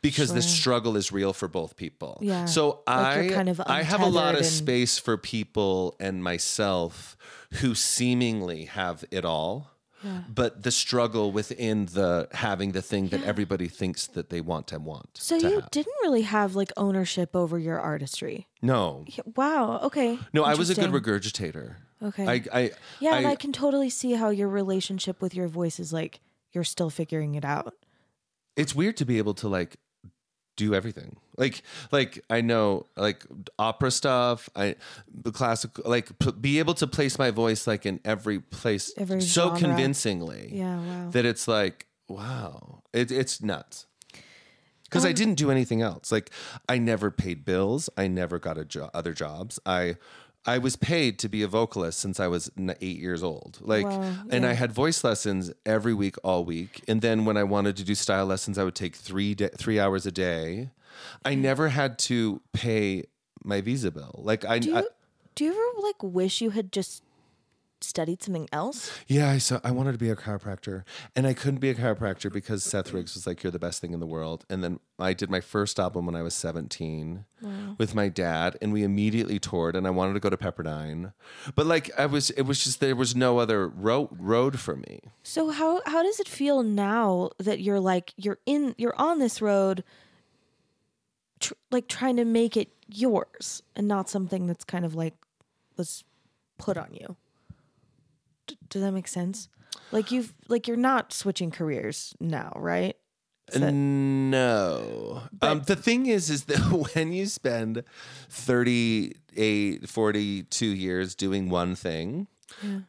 Because the Sure. struggle is real for both people. Yeah. So Like I kind of I have a lot of and- space for people and myself who seemingly have it all. Yeah. But the struggle within the having the thing that everybody thinks that they want and want. So you have. didn't really have like ownership over your artistry. No. Yeah, Wow. Okay. No, I was a good regurgitator. Okay. I, I yeah, and I- I can totally see how your relationship with your voice is like you're still figuring it out. it's weird to be able to like do everything like like i know like opera stuff i the classic like p- be able to place my voice like in every place Every so genre. convincingly Yeah. Wow. that it's like wow it, it's nuts because i um didn't do anything else like i never paid bills i never got a jo- other jobs i i was paid to be a vocalist since i was eight years old like Wow, and i had voice lessons every week all week and then when i wanted to do style lessons i would take three da- three hours a day. I mm. never had to pay my visa bill like i, do you I do you ever like wish you had just studied something else? Yeah, I saw. I wanted to be a chiropractor, and I couldn't be a chiropractor because Seth Riggs was like, "You're the best thing in the world." And then I did my first album when I was 17 with my dad, and we immediately toured. And I wanted to go to Pepperdine, but like I was, it was just there was no other road road for me. So how how does it feel now that you're like you're in you're on this road, tr- like trying to make it yours and not something that's kind of like was put on you. D- does that make sense? Like you've like you're not switching careers now, right? That- No. Um, the thing is, is that when you spend 38, 42 years doing one thing,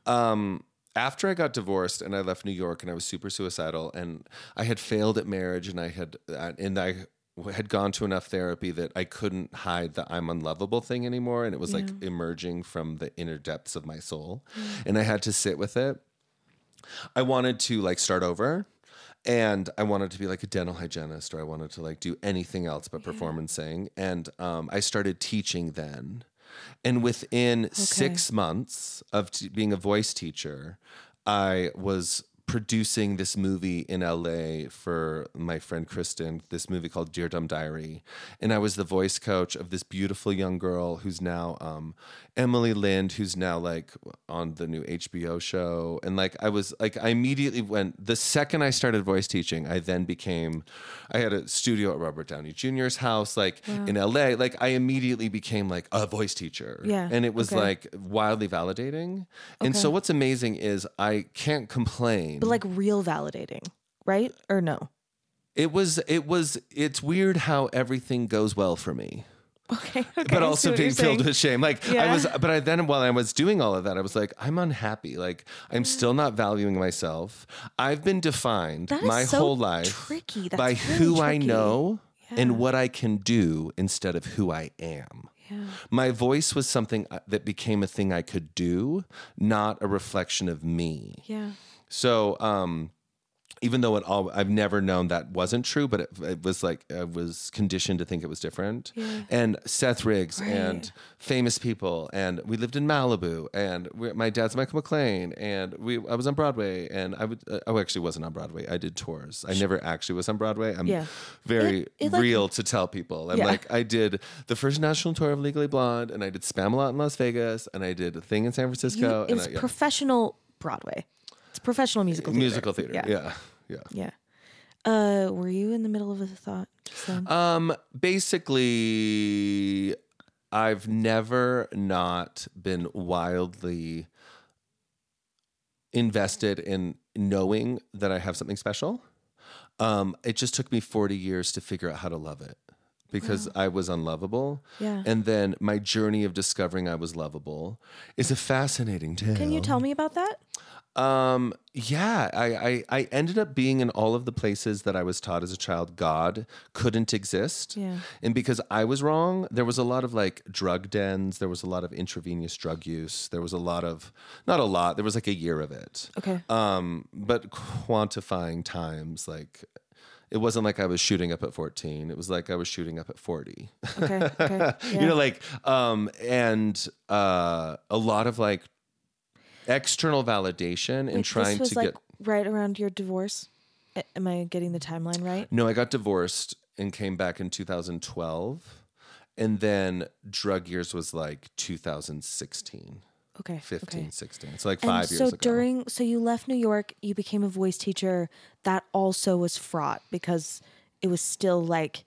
um, after I got divorced and I left New York and I was super suicidal and I had failed at marriage and I had, uh, and I had gone to enough therapy that I couldn't hide the I'm unlovable thing anymore. And it was like emerging from the inner depths of my soul. And I had to sit with it. I wanted to like start over and I wanted to be like a dental hygienist or I wanted to like do anything else but perform and sing. And um, I started teaching then. And within six months of t- being a voice teacher, I was producing this movie in LA for my friend Kristen, this movie called Dear Dumb Diary. And I was the voice coach of this beautiful young girl who's now um, Emily Lind, who's now like on the new HBO show. And like I was like, I immediately went, the second I started voice teaching, I then became, I had a studio at Robert Downey Jr.'s house, like in LA. Like I immediately became like a voice teacher. Yeah, And it was okay. like wildly validating. And so what's amazing is I can't complain. But like real validating, right? Or no? It was it was it's weird how everything goes well for me. Okay. okay But also being filled with shame. Like I was but I then while I was doing all of that, I was like, I'm unhappy. Like I'm still not valuing myself. I've been defined my so whole life tricky. That's by really who I know Yeah. and what I can do instead of who I am. Yeah. My voice was something uh, that became a thing I could do, not a reflection of me. Yeah. So, um, even though it all, I've never known that wasn't true, but it, it was like I was conditioned to think it was different. Yeah. And Seth Riggs and famous people, and we lived in Malibu, and we, my dad's Michael McLean, and we I was on Broadway, and I would uh, oh actually wasn't on Broadway. I did tours. I never actually was on Broadway. I'm Yeah. very It- it, like- real to tell people. I'm Yeah. like I did the first national tour of Legally Blonde, and I did Spamalot in Las Vegas, and I did a thing in San You, Francisco. it and was I, professional Broadway. It's professional musical theater. musical theater. Yeah. yeah. yeah. Yeah. Uh, were you in the middle of a thought? Um, basically, I've never not been wildly invested in knowing that I have something special. Um, it just took me 40 years to figure out how to love it because I was unlovable. Yeah. And then my journey of discovering I was lovable is a fascinating tale. Can you tell me about that? Um, yeah, I, I, I ended up being in all of the places that I was taught as a child God couldn't exist. Yeah. And because I was wrong, there was a lot of like drug dens, there was a lot of intravenous drug use, there was a lot of, not a lot, there was like a year of it. Okay. Um, but quantifying times, like, it wasn't like I was shooting up at 14. It was like I was shooting up at 40. Okay. Okay. Yeah. you know like um and uh a lot of like external validation and Wait, trying this was to like get right around your divorce. A- Am I getting the timeline right? no i got divorced and came back in 2012 and then drug years was like 2016 Okay. 15 Okay. 16 so like And five so years ago So during so you left New York, you became a voice teacher. That also was fraught because it was still like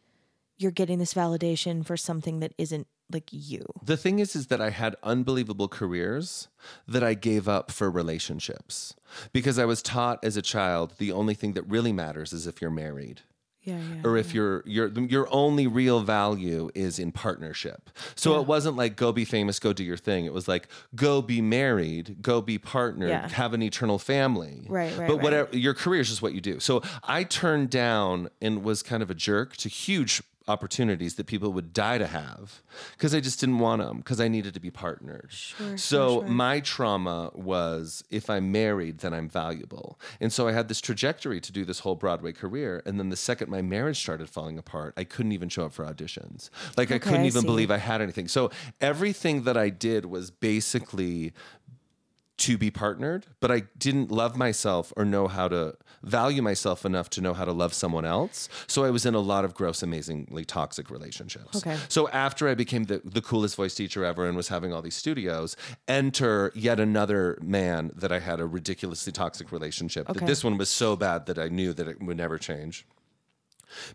you're getting this validation for something that isn't like you. the thing is is that i had unbelievable careers that i gave up for relationships because i was taught as a child the only thing that really matters is if you're married Yeah, yeah. or if your your your only real value is in partnership. So it wasn't like go be famous, go do your thing. It was like go be married, go be partnered, Yeah. have an eternal family. Right, right, But right. whatever your career is just what you do. So I turned down and was kind of a jerk to huge opportunities that people would die to have because I just didn't want them because I needed to be partnered. Sure, so sure, my trauma was if I'm married, then I'm valuable. And so I had this trajectory to do this whole Broadway career. And then the second my marriage started falling apart, I couldn't even show up for auditions. Like I couldn't even believe I had anything. So everything that I did was basically to be partnered, but I didn't love myself or know how to value myself enough to know how to love someone else. So I was in a lot of gross, amazingly toxic relationships. Okay. So after I became the, the coolest voice teacher ever and was having all these studios, enter yet another man that I had a ridiculously toxic relationship. Okay. This one was so bad that I knew that it would never change.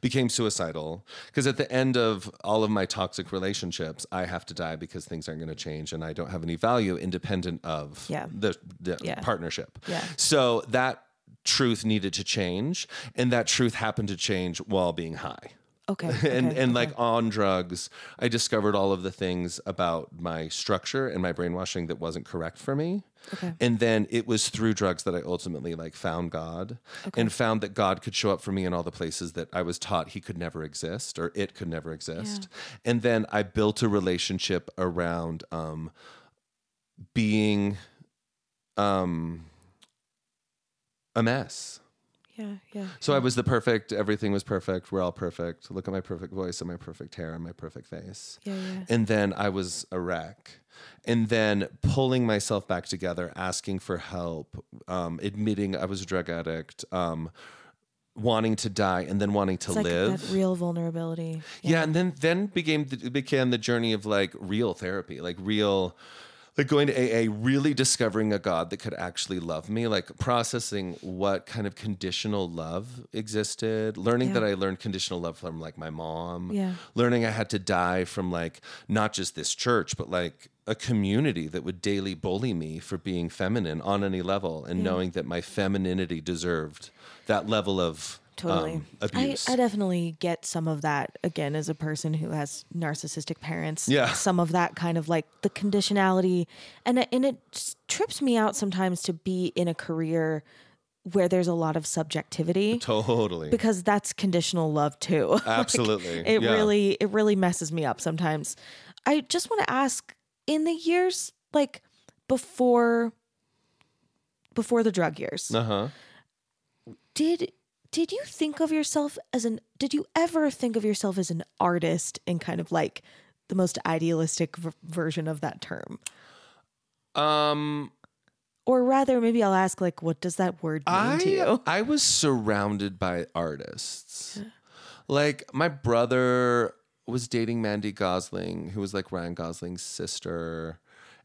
Became suicidal because at the end of all of my toxic relationships i have to die because things aren't going to change and i don't have any value independent of Yeah. the, the Yeah. partnership Yeah. so that truth needed to change and that truth happened to change while being high Okay. and okay, and okay. like on drugs i discovered all of the things about my structure and my brainwashing that wasn't correct for me Okay. and then it was through drugs that i ultimately like found god and found that god could show up for me in all the places that i was taught he could never exist or it could never exist Yeah. and then i built a relationship around um being um a mess yeah, yeah. so I was the perfect, everything was perfect. We're all perfect. Look at my perfect voice and my perfect hair and my perfect face. Yeah, yeah. And then I was a wreck. And then pulling myself back together, asking for help, um, admitting I was a drug addict, um, wanting to die, and then wanting to It's like live. that real vulnerability. Yeah, and then then became the, began the journey of like real therapy, like real, like going to AA, really discovering a God that could actually love me, like processing what kind of conditional love existed, learning Yeah. that I learned conditional love from like my mom, Yeah. learning I had to die from like not just this church, but like a community that would daily bully me for being feminine on any level, and knowing that my femininity deserved that level of Totally. um, I, abuse. I definitely get some of that again as a person who has narcissistic parents. Yeah. Some of that kind of like the conditionality and it- and it trips me out sometimes to be in a career where there's a lot of subjectivity totally. because that's conditional love too. Like, Absolutely. it Yeah. really it really messes me up sometimes. I just want to ask in the years like before before the drug years. Uh huh. did did you think of yourself as an did you ever think of yourself as an artist in kind of like the most idealistic v- version of that term Um, or rather maybe i'll ask like what does that word mean to you I was surrounded by artists. Like my brother was dating Mandi Gosling, who was like Ryan Gosling's sister.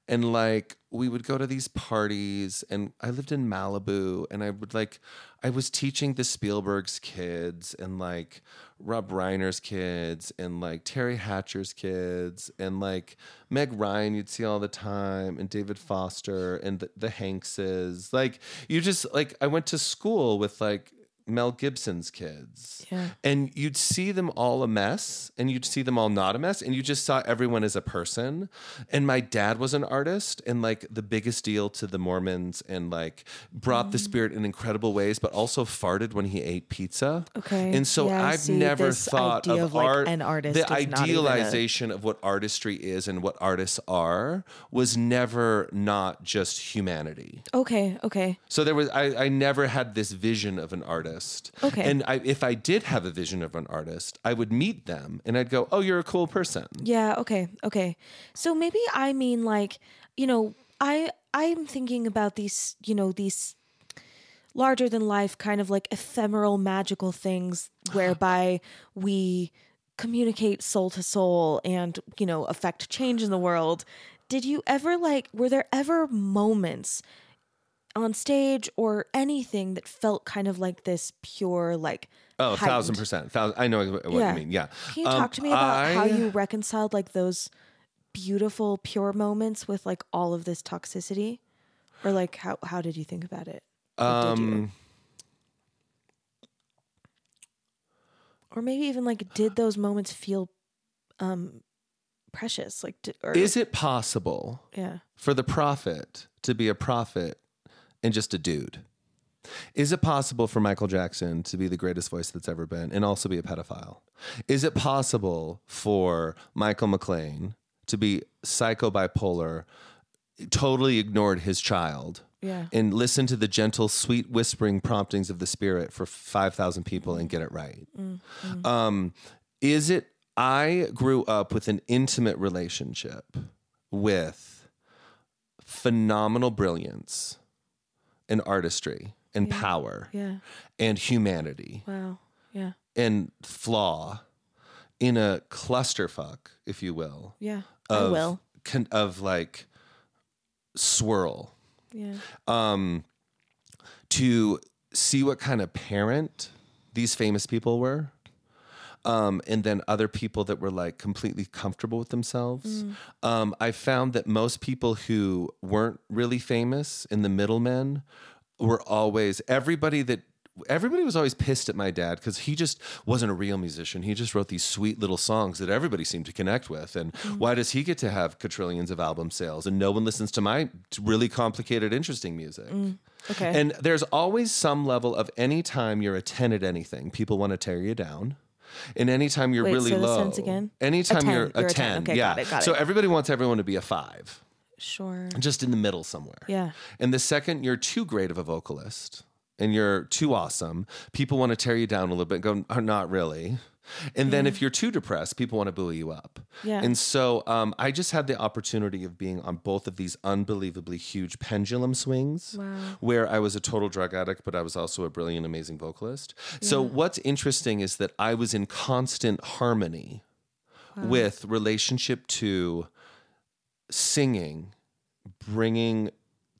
And like we would go to these parties and I lived in Malibu and I would like I was teaching the Spielberg's kids and like Rob Reiner's kids and like Teri Hatcher's kids and like Meg Ryan you'd see all the time and David Foster and the, the Hankses. Like you just like I went to school with like Mel Gibson's kids. Yeah. And you'd see them all a mess and you'd see them all not a mess and you just saw everyone as a person. And my dad was an artist and like the biggest deal to the Mormons and like brought Mm. the spirit in incredible ways, but also farted when he ate pizza. Okay. And so Yeah, I've see never thought of, of, like, art. an artist the even a- idealization of what artistry is and what artists are was never not just humanity. okay okay So there was I, I never had this vision of an artist. Okay. And I, if I did have a vision of an artist, I would meet them and I'd go, "Oh, you're a cool person." yeah okay okay so maybe i mean like you know i i'm thinking about these you know these larger than life kind of like ephemeral magical things whereby we communicate soul to soul and you know affect change in the world did you ever like were there ever moments on stage or anything that felt kind of like this pure like Oh, a thousand percent. Thousand, I know what Yeah. you mean. Yeah. can you Um, talk to me about how you reconciled like those beautiful pure moments with like all of this toxicity or like how how did you think about it Or? Um, or maybe even like did those moments feel um precious like or is it possible yeah for the prophet to be a prophet and just a dude? Is it possible for Michael Jackson to be the greatest voice that's ever been and also be a pedophile? Is it possible for Michael McLean to be psycho bipolar, totally ignored his child, yeah and listen to the gentle, sweet whispering promptings of the spirit for 5,000 people and get it right? Um, is it, I grew up with an intimate relationship with phenomenal brilliance and artistry and power yeah. and humanity. Wow. Yeah. And flaw in a clusterfuck, if you will, yeah. of, i will. con- of like swirl. Yeah. Um, to see what kind of parent these famous people were um, and then other people that were like completely comfortable with themselves. Um, I found that most people who weren't really famous in the middlemen were always everybody that everybody was always pissed at my dad because he just wasn't a real musician. He just wrote these sweet little songs that everybody seemed to connect with. And why does he get to have quadrillions of album sales and no one listens to my really complicated, interesting music? Okay. And there's always some level of anytime you're a 10 at anything, people want to tear you down. And anytime you're Wait, really say the low, again? anytime 10. you're a You're a 10, 10. Okay, yeah. got it, got so it. everybody wants everyone to be a five, sure. just in the middle somewhere. Yeah. And the second you're too great of a vocalist and you're too awesome, people want to tear you down a little bit. Go, "Oh, not really. And then if you're too depressed, people want to buoy you up. Yeah. And so um, I just had the opportunity of being on both of these unbelievably huge pendulum swings Wow. where I was a total drug addict, but I was also a brilliant, amazing vocalist. So what's interesting is that I was in constant harmony with relationship to singing, bringing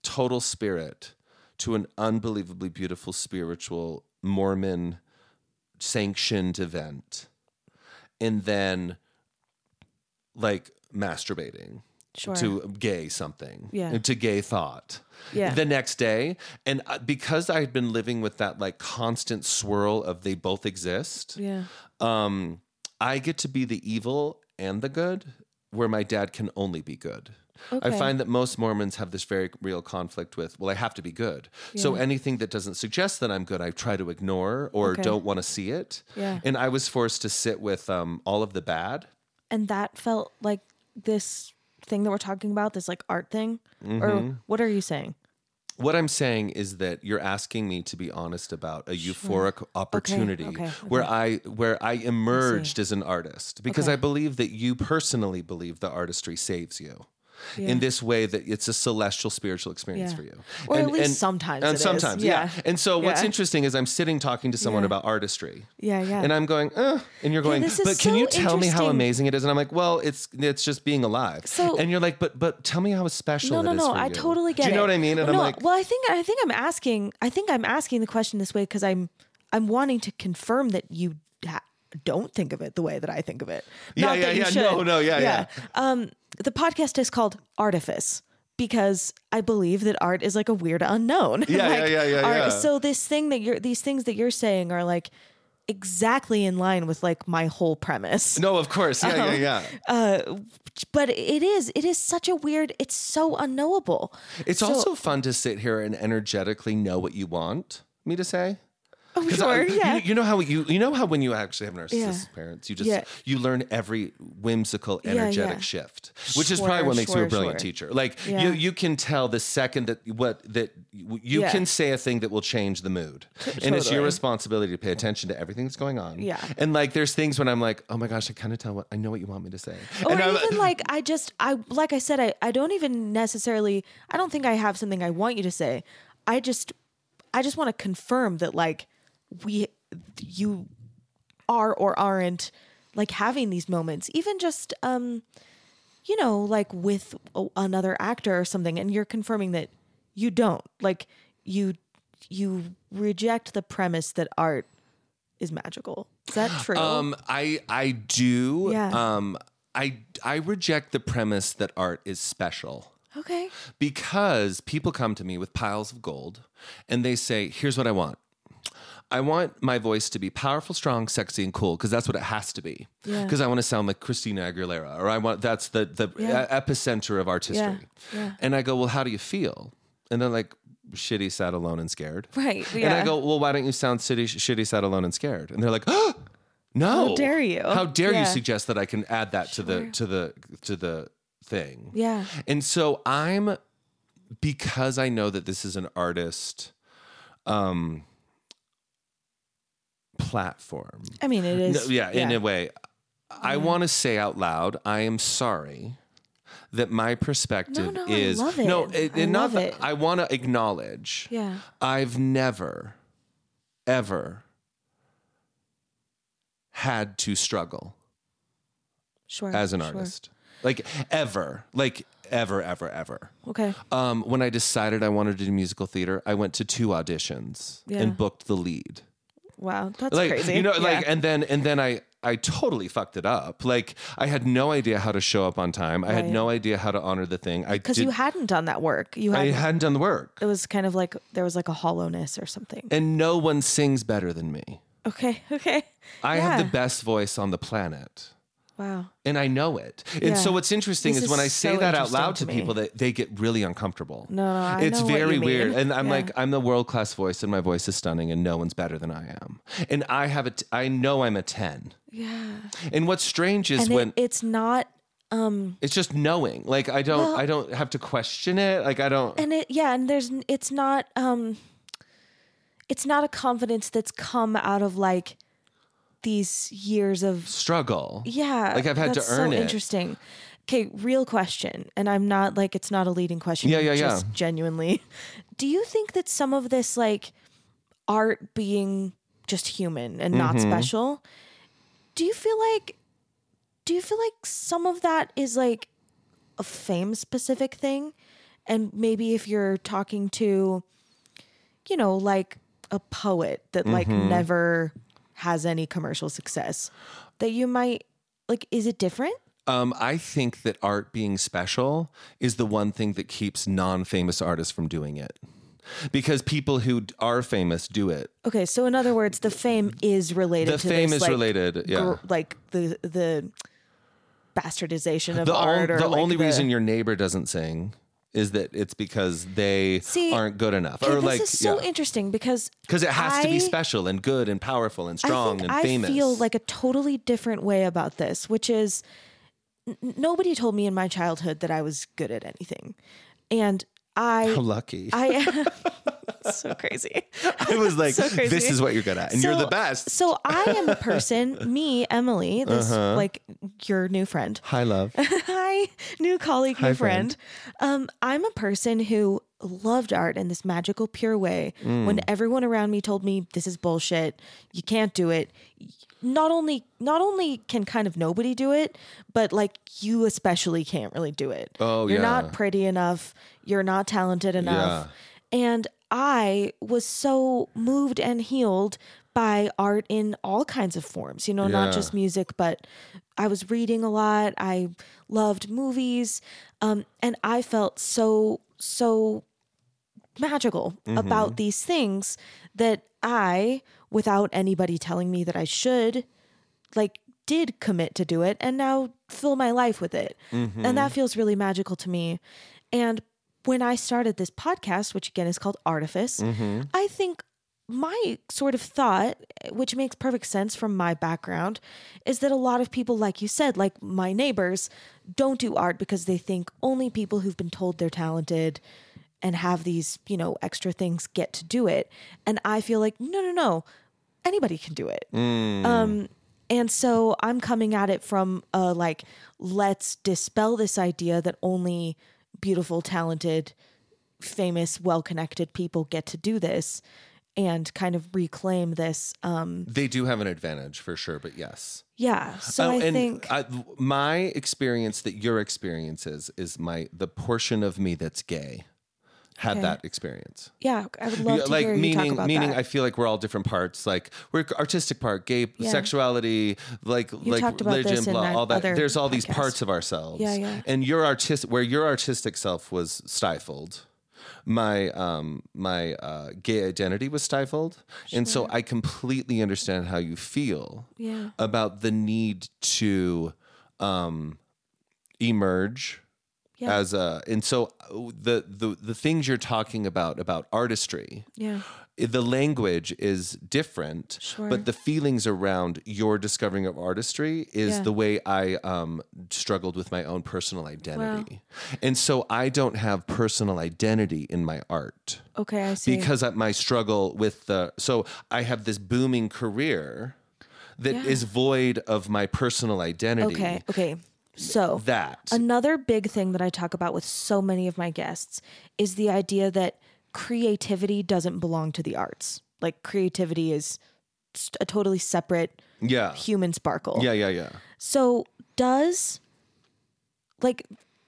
total spirit to an unbelievably beautiful spiritual Mormon sanctioned event, and then like masturbating Sure. to gay something, Yeah. to gay thought. Yeah. The next day, and uh, because I had been living with that like constant swirl of they both exist, Yeah. um, I get to be the evil and the good, where my dad can only be good. I find that most Mormons have this very real conflict with, well, I have to be good. So anything that doesn't suggest that I'm good, I try to ignore or Okay. don't want to see it. Yeah. And I was forced to sit with um, all of the bad. And that felt like this thing that we're talking about, this like art thing? Mm-hmm. Or what are you saying? What I'm saying is that you're asking me to be honest about a euphoric opportunity okay, where I where I emerged as an artist because Okay. I believe that you personally believe the artistry saves you. Yeah. In this way, that it's a celestial spiritual experience Yeah. for you, Or at least sometimes and it is. sometimes, yeah. Yeah. And so, what's interesting is I'm sitting talking to someone about artistry, Yeah, yeah. and I'm going, uh, and you're going, but can so you tell me how amazing it is? And I'm like, well, it's it's just being alive. So- and you're like, but but tell me how special no, no, is no. I you. totally get Do you know what I mean? And no, I'm like, well, I think I think I'm asking. I think I'm asking the question this way because I'm I'm wanting to confirm that you ha- don't think of it the way that I think of it. Yeah, Not yeah, that you yeah. should. No, no, yeah, yeah. Um, the podcast is called Artifice because I believe that art is like a weird unknown. Yeah, Like, yeah, yeah, yeah, art- yeah. So this thing that you're these things that you're saying are like exactly in line with like my whole premise. no, of course, yeah, Oh. yeah, yeah. But it is it is such a weird. It's so unknowable. It's So- also fun to sit here and energetically know what you want me to say. Oh, sure, I- yeah. You, you know how you you know how when you actually have narcissistic Yeah. parents, you just Yeah. you learn every whimsical, energetic yeah. shift, which is probably what makes you a brilliant sure. teacher. Like you you can tell the second that what that you can say a thing that will change the mood, and it's your responsibility to pay attention to everything that's going on. Yeah. and like there's things when I'm like, oh my gosh, I kind of tell what I know what you want me to say, or and I'm, even like I just I like I said I I don't even necessarily I don't think I have something I want you to say. I just I just want to confirm that like we you are or aren't like having these moments even just um you know like with another actor or something and you're confirming that you don't like you you reject the premise that art is magical. Is that true? Um, I I do. Yeah. Um, I I reject the premise that art is special okay. because people come to me with piles of gold and they say, "Here's what I want." I want my voice to be powerful, strong, sexy, and cool because that's what it has to be. Yeah. Because I want to sound like Christina Aguilera, or I want that's the the Yeah. epicenter of artistry. Yeah. And I go, well, how do you feel? And they're like, shitty, sad, alone, and scared. Right. And I go, well, why don't you sound city, shitty, sad, alone, and scared? And they're like, oh, no. How dare you? How dare you suggest that I can add that to the to the to the thing? Yeah. And so I'm because I know that this is an artist um platform. I mean, it is. No, is. yeah, in a way. I want to say out loud, I am sorry that my perspective No, no, I is love it. no, it, I not love that it. I want to acknowledge. Yeah. I've never, ever had to struggle Sure. as an sure. artist. Like ever. Like ever, ever, ever. Okay. Um, when I decided I wanted to do musical theater, I went to two auditions Yeah. and booked the lead. Wow. That's like crazy. you know, Yeah. like and then and then I I totally fucked it up. Like I had no idea how to show up on time. I had no idea how to honor the thing. I Because you hadn't done that work. You I had hadn't done the work. it was kind of like there was like a hollowness or something. And no one sings better than me. Okay, okay. I have the best voice on the planet. Wow. And I know it. And Yeah. so what's interesting This is when I say so that out loud to to people that they get really uncomfortable. No, no, I it's know very weird. mean. And I'm Yeah. like, I'm the world class voice and my voice is stunning and no one's better than I am. And I have a t- I know I'm a 10. Yeah. And what's strange is And when it, it's not um, it's just knowing. Like I don't Well- I don't have to question it. Like I don't and it yeah, and there's it's not um it's not a confidence that's come out of like these years of struggle. yeah. Like, I've had to earn so it. interesting. Okay, real question, and I'm not like it's not a leading question. Yeah, yeah, just yeah. Genuinely, do you think that some of this like art being just human and not Mm-hmm. special, do you feel like do you feel like some of that is like a fame specific thing? And maybe if you're talking to, you know, like a poet that like Mm-hmm. never has any commercial success, that you might like, is it different? Um, I think that art being special is the one thing that keeps non-famous artists from doing it. Because people who are famous do it. Okay, so in other words, the fame is related The to fame this, is like, related, yeah. gr- like the the bastardization of The, art the like only the- reason your neighbor doesn't sing is that it's because they See, aren't good enough. Or this like is so yeah. interesting because Because it has to be special and good and powerful and strong I and I famous. feel like a totally different way about this, which is n- nobody told me in my childhood that I was good at anything, and I How lucky. I, I so crazy. I was like, so this is what you're good at. And you're the best. So I am a person, me, Emily, this Uh-huh. like your new friend. Hi, love. Hi, new colleague, Hi, new friend. friend. Um, I'm a person who loved art in this magical, pure way. Mm. When everyone around me told me this is bullshit, you can't do it. Not only, not only can kind of nobody do it, but like you especially can't really do it. Oh, you're yeah. not pretty enough. You're not talented enough. Yeah. And I was so moved and healed by art in all kinds of forms, you know, Yeah. not just music, but I was reading a lot. I loved movies. Um, and I felt so, so magical Mm-hmm. about these things that I, without anybody telling me that I should, like, did commit to do it and now fill my life with it. Mm-hmm. And that feels really magical to me. And when I started this podcast, which again is called Artifice, Mm-hmm. I think my sort of thought, which makes perfect sense from my background, is that a lot of people, like you said, like my neighbors, don't do art because they think only people who've been told they're talented and have these, you know, extra things get to do it. And I feel like, no, no, no, anybody can do it. Um, and so I'm coming at it from uh, like, let's dispel this idea that only beautiful, talented, famous, well connected people get to do this and kind of reclaim this. Um, They do have an advantage for sure, but yes. yeah. So Oh, I and think. I, my experience that your experience is is my the portion of me that's gay had Okay. that experience. yeah, I would love to like hear you meaning talk about meaning that. I feel like we're all different parts. Like we're artistic part, gay Yeah. sexuality, like like religion, blah, all that. There's all these parts of ourselves. Yeah, yeah. And your artistic where your artistic self was stifled. My um my uh, gay identity was stifled, and so I completely understand how you feel yeah. about the need to um, emerge Yeah. as a and so uh, the the the things you're talking about about artistry Yeah. the language is different Sure. but the feelings around your discovering of artistry is Yeah. the way i um struggled with my own personal identity and so i don't have personal identity in my art Okay, I see. because of my struggle with the so i have this booming career that is Yeah. void of my personal identity okay, okay. So that Another big thing that I talk about with so many of my guests is the idea that creativity doesn't belong to the arts. Like creativity is a totally separate yeah human sparkle. yeah yeah yeah So does like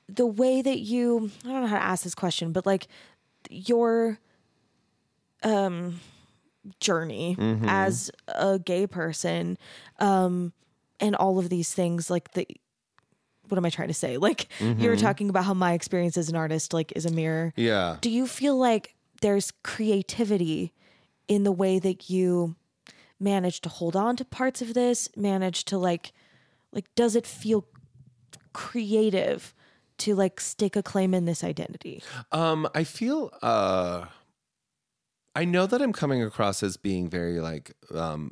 the way that you I don't know how to ask this question, but like your um journey Mm-hmm. as a gay person um and all of these things like the what am I trying to say? Like you were talking about how my experience as an artist like is a mirror. Yeah. Do you feel like there's creativity in the way that you manage to hold on to parts of this, manage to like like does it feel creative to like stake a claim in this identity? Um, I feel uh I know that I'm coming across as being very like um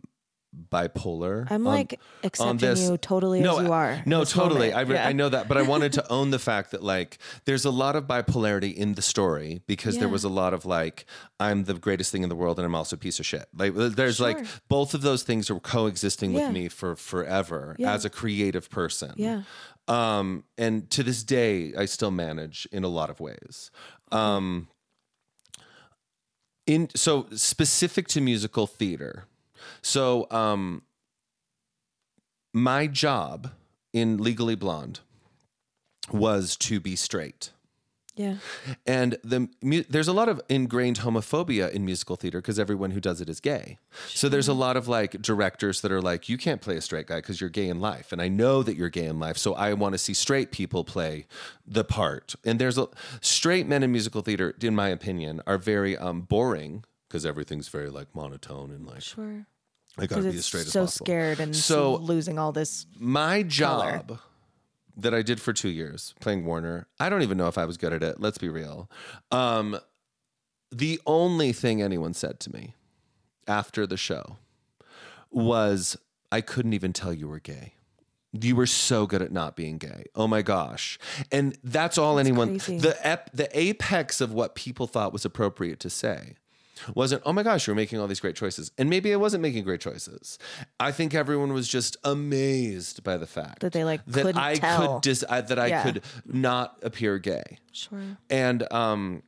bipolar. I'm on- like accepting this- you totally no, as you are. No, totally. moment. I, re- Yeah. I know that, but I wanted to own the fact that like there's a lot of bipolarity in the story because there was a lot of like I'm the greatest thing in the world and I'm also a piece of shit. Like there's like both of those things are coexisting Yeah. with me for forever Yeah. as a creative person. Yeah. Um, and to this day, I still manage in a lot of ways. Um, in so specific to musical theater. So, um, my job in Legally Blonde was to be straight. Yeah. And the mu- there's a lot of ingrained homophobia in musical theater because everyone who does it is gay. So there's a lot of like directors that are like, you can't play a straight guy because you're gay in life, and I know that you're gay in life, so I want to see straight people play the part. And there's a straight men in musical theater, in my opinion, are very um, boring because everything's very like monotone and like Sure. I gotta be as straight so as possible. scared and So- losing all this. my job that I did for two years playing Warner, I don't even know if I was good at it. Let's be real. Um, the only thing anyone said to me after the show was, I couldn't even tell you were gay. You were so good at not being gay. Oh my gosh. And that's all anyone crazy. the ep, the apex of what people thought was appropriate to say wasn't, oh my gosh, you're making all these great choices. And maybe I wasn't making great choices. I think everyone was just amazed by the fact That they, like, that I tell. could dis- I, that I Yeah. could not appear gay. Sure. And um,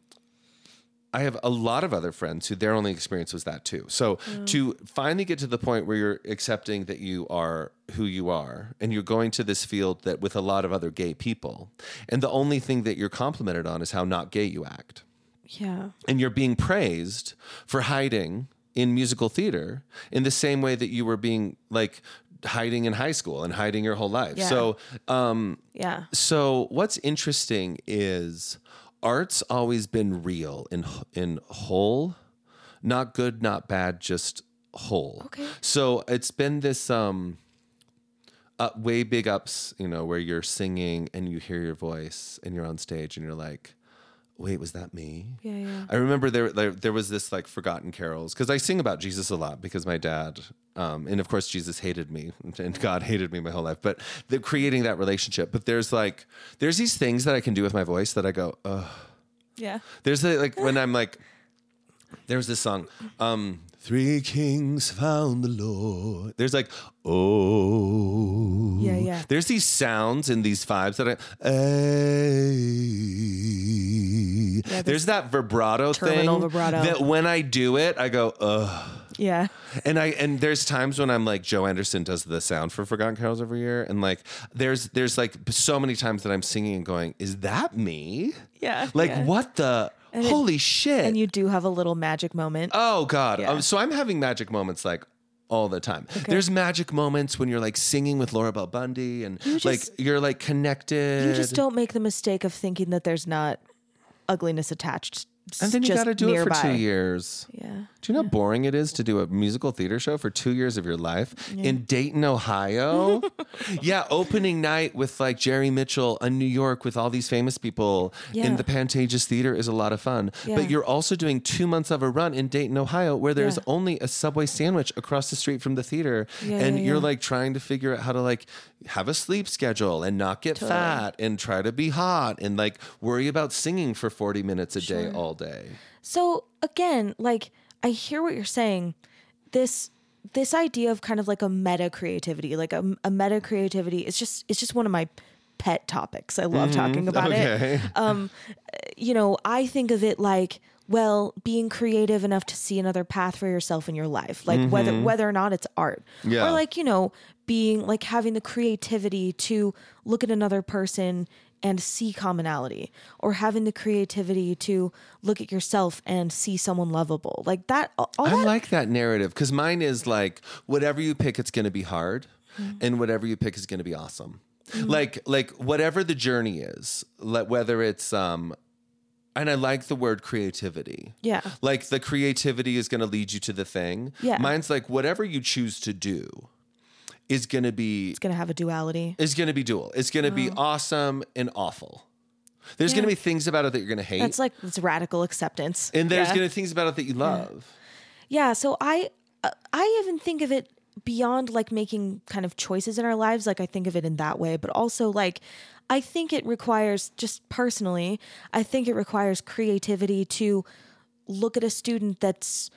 I have a lot of other friends who their only experience was that too. So to finally get to the point where you're accepting that you are who you are and you're going to this field that with a lot of other gay people, and the only thing that you're complimented on is how not gay you act Yeah. and you're being praised for hiding in musical theater in the same way that you were being like hiding in high school and hiding your whole life. Yeah. So, um, Yeah. so what's interesting is art's always been real in in whole, not good, not bad, just whole. Okay. So it's been this um uh, way big ups, you know, where you're singing and you hear your voice and you're on stage and you're like, wait, was that me? Yeah. Yeah. I remember there, there there was this like forgotten carols because I sing about Jesus a lot because my dad, um, and of course Jesus hated me and God hated me my whole life. But the creating that relationship. But there's like there's these things that I can do with my voice that I go, ugh. Yeah. There's the, like when I'm like, there's this song, um, Three Kings Found the Lord. There's like, oh, Yeah, yeah. There's these sounds and these vibes that I, hey. there's that vibrato thing vibrato. that when I do it, I go, ugh. Yeah. And I and there's times when I'm like Joe Anderson does the sound for Forgotten Carols every year, and like there's there's like so many times that I'm singing and going, is that me? Yeah. Like yeah. what the it- holy shit? And you do have a little magic moment. oh god! Yeah. Um, so I'm having magic moments like all the time. There's magic moments when you're like singing with Laura Bell Bundy and You like you're like connected. you just don't make the mistake of thinking that there's not ugliness attached. And then you got to do it for two years. Yeah. Do you know how boring it is to do a musical theater show for two years of your life in Dayton, Ohio? yeah, opening night with like Jerry Mitchell in New York with all these famous people Yeah. in the Pantages Theater is a lot of fun. Yeah. But you're also doing two months of a run in Dayton, Ohio, where there's Yeah. only a Subway sandwich across the street from the theater. Yeah, and yeah, you're yeah. like trying to figure out how to like have a sleep schedule and not get Totally. fat and try to be hot and like worry about singing for 40 minutes a day all day. So again, like I hear what you're saying. This this idea of kind of like a meta creativity, like a, a meta creativity, is just it's just one of my pet topics. I love talking mm, about it. Okay. Um, you know, I think of it like well, being creative enough to see another path for yourself in your life, like whether mm-hmm. whether or not it's art, Yeah. or like you know, being like having the creativity to look at another person and see commonality, or having the creativity to look at yourself and see someone lovable, like that. All I that like that narrative because mine is like whatever you pick, it's going to be hard. and whatever you pick is going to be awesome. Like like whatever the journey is, like whether it's um and I like the word creativity. Yeah. Like the creativity is going to lead you to the thing. Yeah. Mine's like whatever you choose to do is going to be It's gonna have a duality. It's going to be dual. It's going to be awesome and awful. There's going to be things about it that you're going to hate, That's like it's radical acceptance. and there's yeah. going to be things about it that you love. Yeah, so I uh, I even think of it beyond like making kind of choices in our lives like I think of it in that way, but also like I think it requires just personally, I think it requires creativity to look at a student that's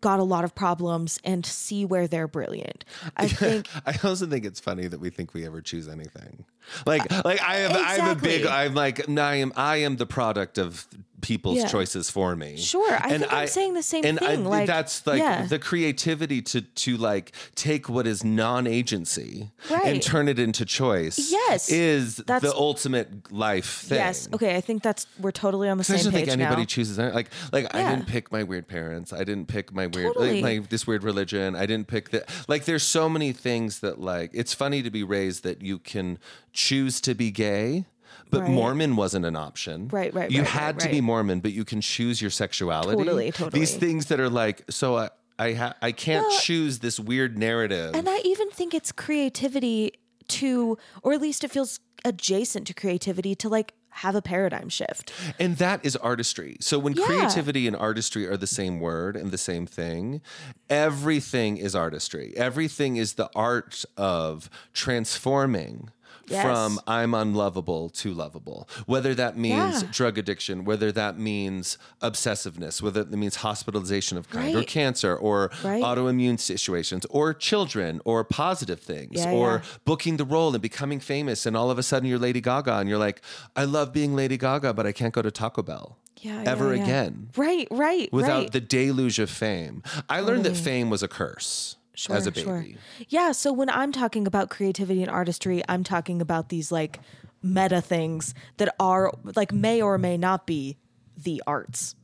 got a lot of problems and see where they're brilliant. I think I also think it's funny that we think we ever choose anything. Like, like I have, I have a big. I'm like, I am, I am the product of people's Yeah. choices for me. Sure, I think I'm saying the same and I, thing, like, that's like yeah. the creativity to to like take what is non-agency and turn it into choice. Yes, is that's- the ultimate life thing. yes, okay, I think that's we're totally on the I same just don't page think anybody now. chooses like like I didn't pick my weird parents. I didn't pick my weird Totally. like, my this weird religion. I didn't pick that. Like there's so many things that like it's funny to be raised that you can choose to be gay. But Right. Mormon wasn't an option. Right, right, You right, had right, to be. Mormon, but you can choose your sexuality. Totally, totally. These things that are like, so I I, ha- I can't Well, choose this weird narrative. And I even think it's creativity to, or at least it feels adjacent to creativity to like have a paradigm shift. And that is artistry. So when Yeah. creativity and artistry are the same word and the same thing, everything is artistry. Everything is the art of transforming Yes. from I'm unlovable to lovable. Whether that means Yeah. drug addiction, whether that means obsessiveness, whether that means hospitalization of kind or cancer or Right. autoimmune situations or children or positive things Yeah, or yeah. booking the role and becoming famous and all of a sudden you're Lady Gaga and you're like, I love being Lady Gaga, but I can't go to Taco Bell Yeah. ever yeah, yeah. again Right, right. without right. the deluge of fame. I learned that fame was a curse as a baby. Sure. Yeah. So when I'm talking about creativity and artistry, I'm talking about these like meta things that are like may or may not be the arts.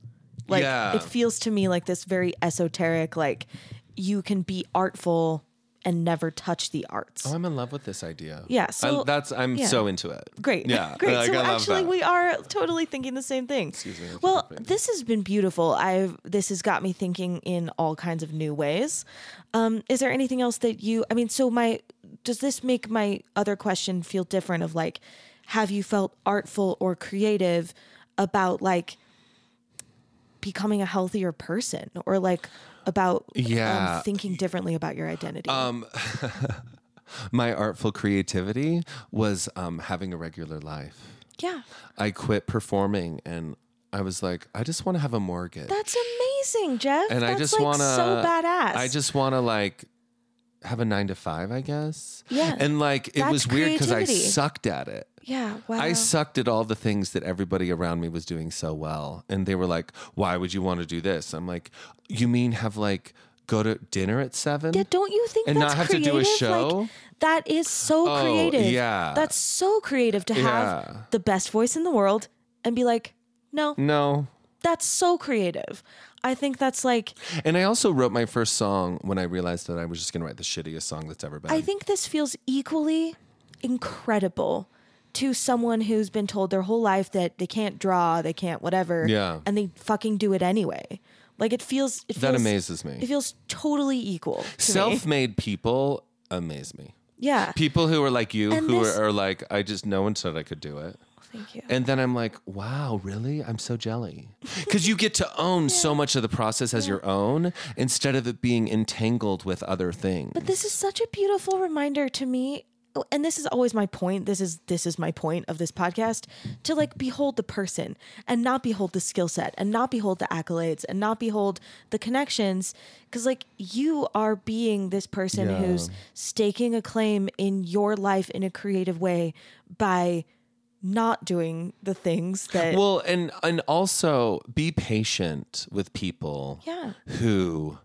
Like Yeah. it feels to me like this very esoteric, like you can be artful and never touch the arts. Oh, I'm in love with this idea. Yeah, I- so- that's I'm yeah. so into it. Great. Yeah, Great. like, so I actually that. we are totally thinking the same thing. Excuse me, well, this has been beautiful. I've this has got me thinking in all kinds of new ways. Um, is there anything else that you I mean, so my does this make my other question feel different of like have you felt artful or creative about like becoming a healthier person or like about Yeah. um, thinking differently about your identity? Um, My artful creativity was um, having a regular life. yeah. I quit performing and I was like, I just want to have a mortgage. That's amazing, Jeff. and That's I just like want to so badass. I just want to like have a 9 to 5, I guess. Yeah. And like it That's was weird cuz I sucked at it. Yeah, wow. I sucked at all the things that everybody around me was doing so well. And they were like, why would you want to do this? I'm like, you mean have like go to dinner at seven? yeah, don't you think And that's not have to do a creative? show? Like, that is so Oh, creative. yeah. That's so creative to Yeah. have the best voice in the world and be like, no, no. that's so creative. I think that's like And I also wrote my first song when I realized that I was just going to write the shittiest song that's ever been. I think this feels equally incredible to someone who's been told their whole life that they can't draw, they can't whatever, Yeah. and they fucking do it anyway. Like it feels it that feels, amazes me. It feels totally equal. To me. Self-made people amaze me. Yeah. People who are like you, And who this- are, are like, I just no one said I could do it. Oh, thank you. And then I'm like, wow, really? I'm so jelly. Because you get to own so much of the process as your own instead of it being entangled with other things. But this is such a beautiful reminder to me oh, and this is always my point this is this is my point of this podcast to like behold the person and not behold the skill set and not behold the accolades and not behold the connections because like you are being this person Yeah. who's staking a claim in your life in a creative way by not doing the things that well, and and also be patient with people Yeah. who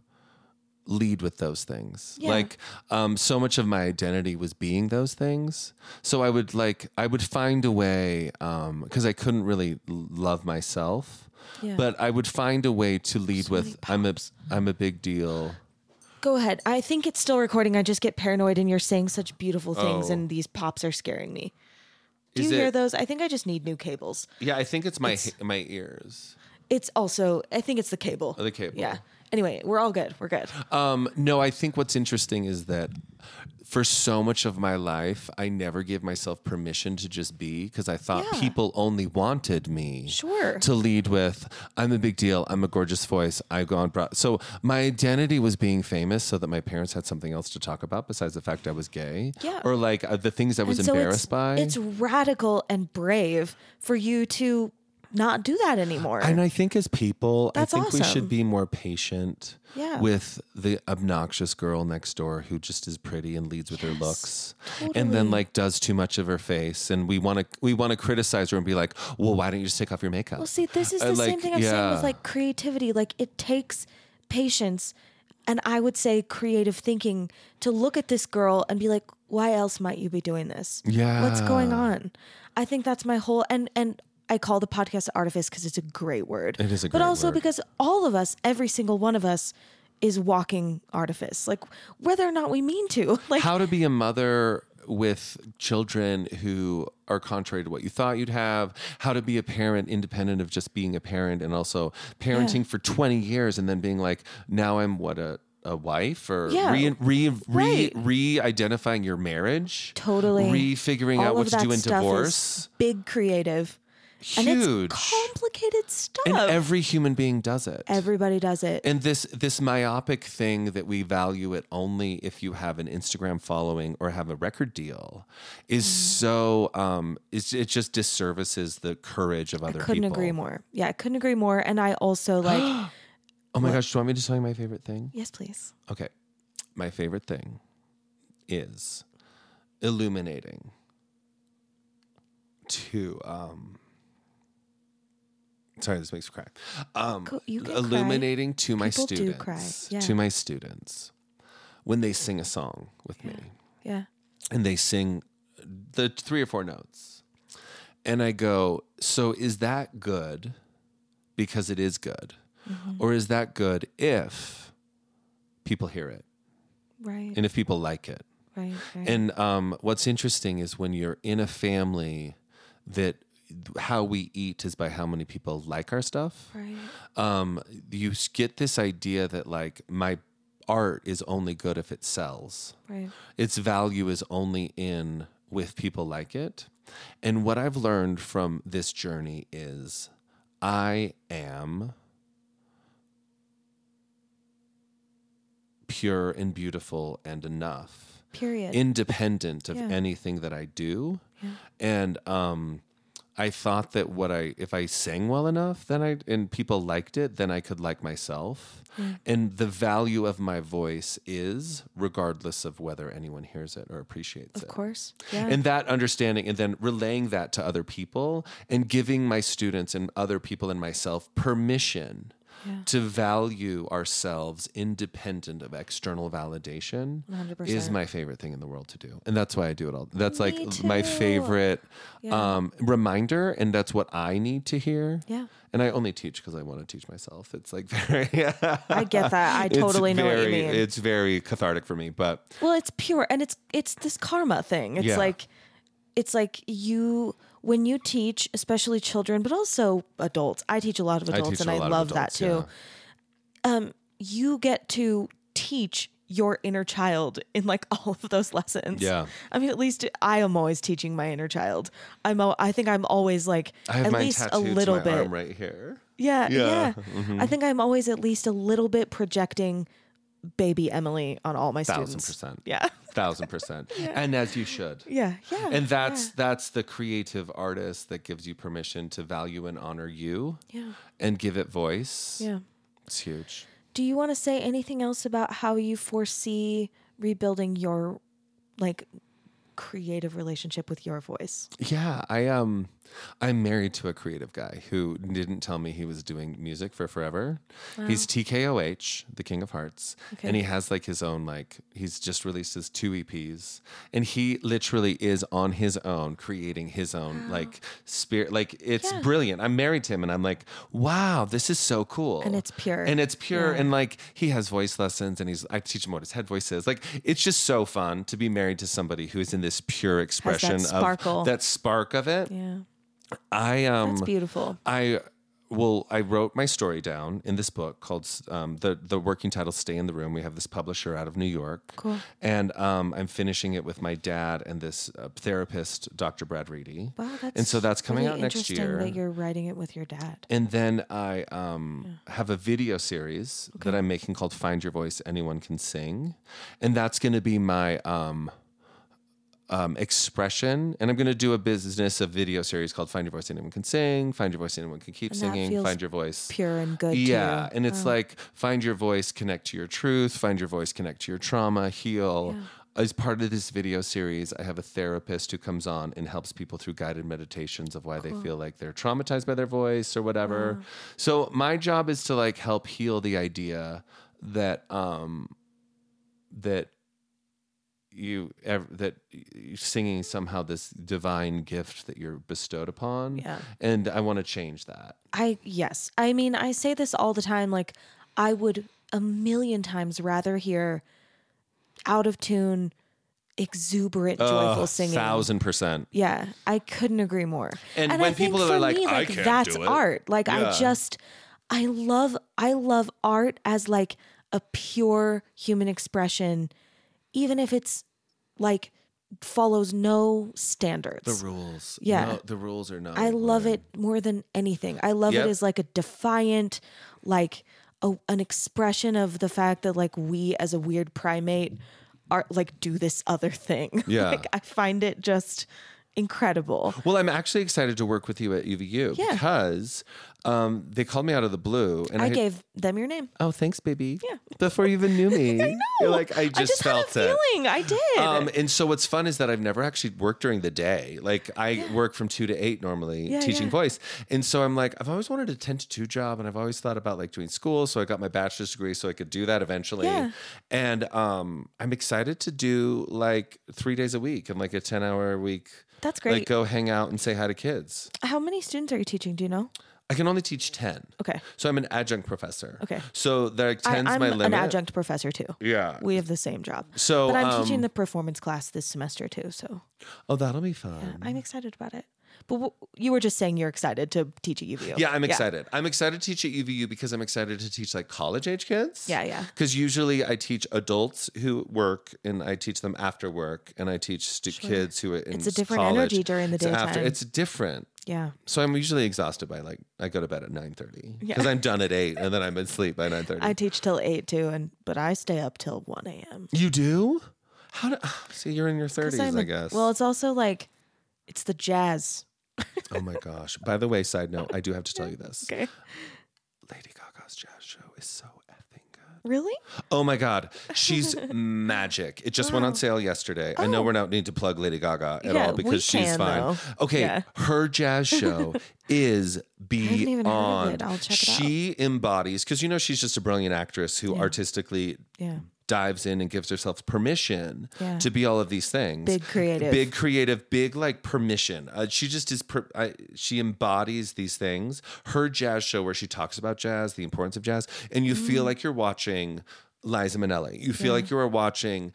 lead with those things. Yeah. Like um so much of my identity was being those things. So I would like I would find a way um cuz I couldn't really love myself. Yeah. But I would find a way to lead So with I'm a I'm a big deal. Go ahead. I think it's still recording. I just get paranoid and you're saying such beautiful things Oh. and these pops are scaring me. Do Is you hear those? I think I just need new cables. Yeah, I think it's my my ears. It's also I think it's the cable. Oh, the cable. Yeah. Anyway, we're all good. We're good. Um, no, I think what's interesting is that for so much of my life, I never gave myself permission to just be because I thought Yeah. people only wanted me Sure. to lead with. I'm a big deal. I'm a gorgeous voice. I go on. Broad. So my identity was being famous, so that my parents had something else to talk about besides the fact I was gay. Yeah. Or like uh, the things I was so embarrassed it's, by. It's radical and brave for you to not do that anymore. And I think as people, That's I think we should be more patient Yeah. with the obnoxious girl next door who just is pretty and leads with her looks and then like does too much of her face and we want to we want to criticize her and be like, "Well, why don't you just take off your makeup?" Well, see, this is Uh, the same thing I'm saying with like creativity. Like it takes patience and I would say creative thinking to look at this girl and be like, why else might you be doing this? Yeah. What's going on? I think that's my whole and and I call the podcast artifice because it's a great word. It is a but also word. because all of us, every single one of us, is walking artifice. Like whether or not we mean to. Like How to be a mother with children who are contrary to what you thought you'd have, how to be a parent independent of just being a parent and also parenting for 20 years and then being like, now I'm what a a wife or Yeah. re, re, re, Right. re-identifying your marriage Totally. re-figuring out what to do in divorce big creative. And huge it's complicated stuff. and every human being does it Everybody does it. and this this myopic thing that we value it only if you have an Instagram following or have a record deal is Mm. so um it's, it just disservices the courage of other people? couldn't people. agree more. Yeah, I couldn't agree more. And I also like, Oh my gosh, do you want me to tell you my favorite thing? yes, please. Okay. My favorite thing is illuminating to um sorry this makes me cry um can cry. illuminating to my People students yeah. to my students when they sing a song with me Yeah. and they sing the three or four notes and i go so is that good because it is good Mm-hmm. or is that good if people hear it Right. and if people like it right. Right. and um, what's interesting is when you're in a family that how we eat is by how many people like our stuff. right. Um, you get this idea that like my art is only good if it sells. Right. Its value is only in with people like it. And what I've learned from this journey is I am pure and beautiful and enough Period. independent of Yeah. anything that I do. Yeah. And um I thought that what I if I sang well enough, then I and people liked it, then I could like myself. Mm. And the value of my voice is regardless of whether anyone hears it or appreciates of it. Of course. Yeah. And that understanding and then relaying that to other people and giving my students and other people and myself permission Yeah. to value ourselves independent of external validation 100%. is my favorite thing in the world to do. And that's why I do it all. That's like Me my favorite Yeah. um, reminder. And that's what I need to hear. yeah. And I only teach because I want to teach myself. It's like very. I get that. I totally know what you mean. It's very cathartic for me. But Well, it's pure and it's it's this karma thing. It's Yeah. like it's like you when you teach, especially children, but also adults. I teach a lot of adults teach and I love that too. yeah. Um you get to teach your inner child in like all of those lessons. Yeah. I mean, at least I am always teaching my inner child. I'm I think I'm always like I have at least a little bit. right here. Yeah, Yeah. yeah. Mm-hmm. I think I'm always at least a little bit projecting baby Emily on all my Thousand students. percent. Yeah. Thousand percent. And as you should. Yeah. Yeah. And that's that's the creative artist that gives you permission to value and honor you yeah. and give it voice. Yeah. It's huge. Do you want to say anything else about how you foresee rebuilding your like creative relationship with your voice. Yeah, I um I'm married to a creative guy who didn't tell me he was doing music for forever. He's TKOH, the King of Hearts, Okay. and he has like his own like he's just released his two EPs, and he literally is on his own creating his own like spirit. Like it's Yeah. brilliant. I'm married to him, and I'm like, wow, this is so cool, And it's pure. and it's pure, Yeah. and like he has voice lessons, and he's I teach him what his head voice is. Like it's just so fun to be married to somebody who is in this pure expression sparkle. of that spark of it. Yeah. I um That's beautiful. I well I wrote my story down in this book called um, the the working title "Stay in the Room." We have this publisher out of New York, Cool. and um, I'm finishing it with my dad and this uh, therapist, Dr. Brad Reedy. Wow, that's and so that's coming really out next year. That you're writing it with your dad. And then I um, have a video series that I'm making called "Find Your Voice, Anyone Can Sing," and that's going to be my um, expression. And I'm going to do a business of video series called "Find Your Voice, Anyone Can Sing," "Find Your Voice, Anyone Can Keep And Singing," "Find Your Voice." Pure and good. Yeah, and it's like find your voice, connect to your truth, find your voice, connect to your trauma, heal. As part of this video series, I have a therapist who comes on and helps people through guided meditations of why they feel like they're traumatized by their voice or whatever. So my job is to like help heal the idea that um that you ev- that singing somehow this divine gift that you're bestowed upon. Yeah. And I want to change that. I yes. I mean, I say this all the time like I would a million times rather hear out of tune exuberant joyful Ugh, singing. Thousand percent. Yeah, I couldn't agree more. And I when think people are like, me, "I can't that's do it." art. Like Yeah. I just I love I love art as like a pure human expression even if it's like follows no standards. The rules. Yeah. No, the rules are not. I love it more than anything. I love Yep. it as like a defiant, like a, an expression of the fact that like we as a weird primate are like do this other thing. Yeah. like I find it just incredible. Well, I'm actually excited to work with you at UVU Yeah. because um, they called me out of the blue, and I gave them your name. Oh, thanks, baby. Yeah. Before you even knew me, I know. You're like, I just, I just felt had it. feeling. I did. Um, and so what's fun is that I've never actually worked during the day. Like I work from two to eight normally Yeah, teaching yeah. voice. And so I'm like, I've always wanted a 10 to 2 job and I've always thought about like doing school. So I got my bachelor's degree so I could do that eventually. Yeah. And um, I'm excited to do like three days a week and like a 10 hour a week. That's great. Like go hang out and say hi to kids. How many students are you teaching? Do you know? I can only teach 10. Okay. So I'm an adjunct professor. Okay. So I, 10's I'm my limit. an adjunct professor too. Yeah. We have the same job. So But I'm um, teaching the performance class this semester too. So Oh, that'll be fun. I'm excited about it. But w- you were just saying you're excited to teach at UVU. Yeah, I'm excited. I'm excited to teach at UVU because I'm excited to teach like college age kids. Yeah, yeah. Because usually I teach adults who work and I teach them after work and I teach stu- kids who are in It's a different college. energy during the It's after- daytime. it's different. Yeah. So I'm usually exhausted by like I go to bed at 9:30 Yeah. because I'm done at 8 and then I'm asleep by 9:30. I teach till eight too, and but I stay up till one a.m. you do? How do See, you're in your 30s, I'm I guess. Well, it's also like it's the jazz. Oh my gosh. By the way, side note, I do have to tell you this. Okay. Lady Gaga's jazz show is so effing good. Really? Oh my God, she's magic! It just went on sale yesterday. I know Oh. we're not need to plug Lady Gaga at Yeah, all we because she's can, fine. though. Okay, Yeah. her jazz show is even heard of beyond. it. I'll check it out. she embodies because you know she's just a brilliant actress who artistically Yeah. Dives in and gives herself permission Yeah. to be all of these things. Big creative. big creative, big like permission. Uh, she just is. Per, I, she embodies these things. Her jazz show, where she talks about jazz, the importance of jazz, and you Mm. feel like you're watching Liza Minnelli. You feel like you are watching.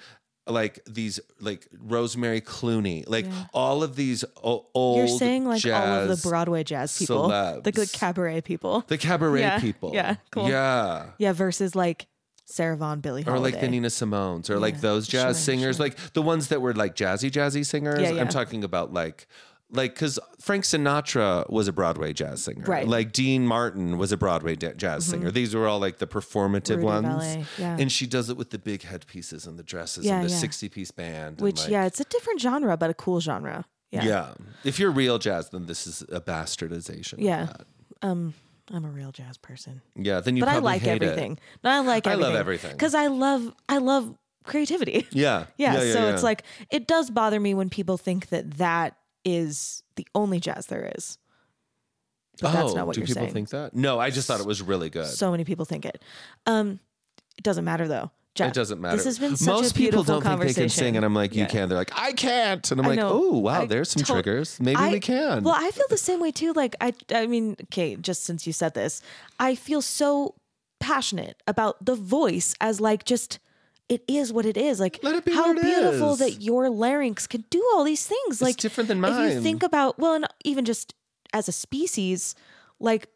Like these, like Rosemary Clooney, like all of these o- old. You're saying like all of the Broadway jazz people, the good cabaret people. the cabaret Yeah, people. yeah, cool. Yeah yeah, versus like Sarah Vaughan, Billie or like the Nina Simones, or like those jazz sure, singers, sure. like the ones that were like jazzy, jazzy singers. Yeah, yeah. I'm talking about like, like because Frank Sinatra was a Broadway jazz singer, Right. Mm-hmm. Like Dean Martin was a Broadway da- jazz singer. These were all like the performative Rudy ones, Ballet, yeah. and she does it with the big headpieces and the dresses Yeah, and the yeah. 60 piece band, and, Which like- yeah, it's a different genre, but a cool genre. Yeah. yeah. If you're real jazz, then this is a bastardization. Yeah. Um, I'm a real jazz person. yeah. Then you but I like hate it. everything. No, I like Everything. I love everything. everything. because I love I love creativity. Yeah. Yeah, so yeah. it's like it does bother me when people think that that is the only jazz there is. But that's Oh, not what do you're people saying. think that? No, I just thought it was really good. So many people think it. Um, it doesn't matter though. Jeff, it doesn't matter. This has been such Most a people don't think they can sing, and I'm like, you Yeah. can. They're like, I can't, and I'm I like, know. oh wow, I there's some tot- triggers. Maybe I- we can. Well, I feel the same way too. Like I, I mean, okay, just since you said this, I feel so passionate about the voice as like just it is what it is. Like it be how what it beautiful is. that your larynx can do all these things. like different than mine. If you think about well, and even just as a species, like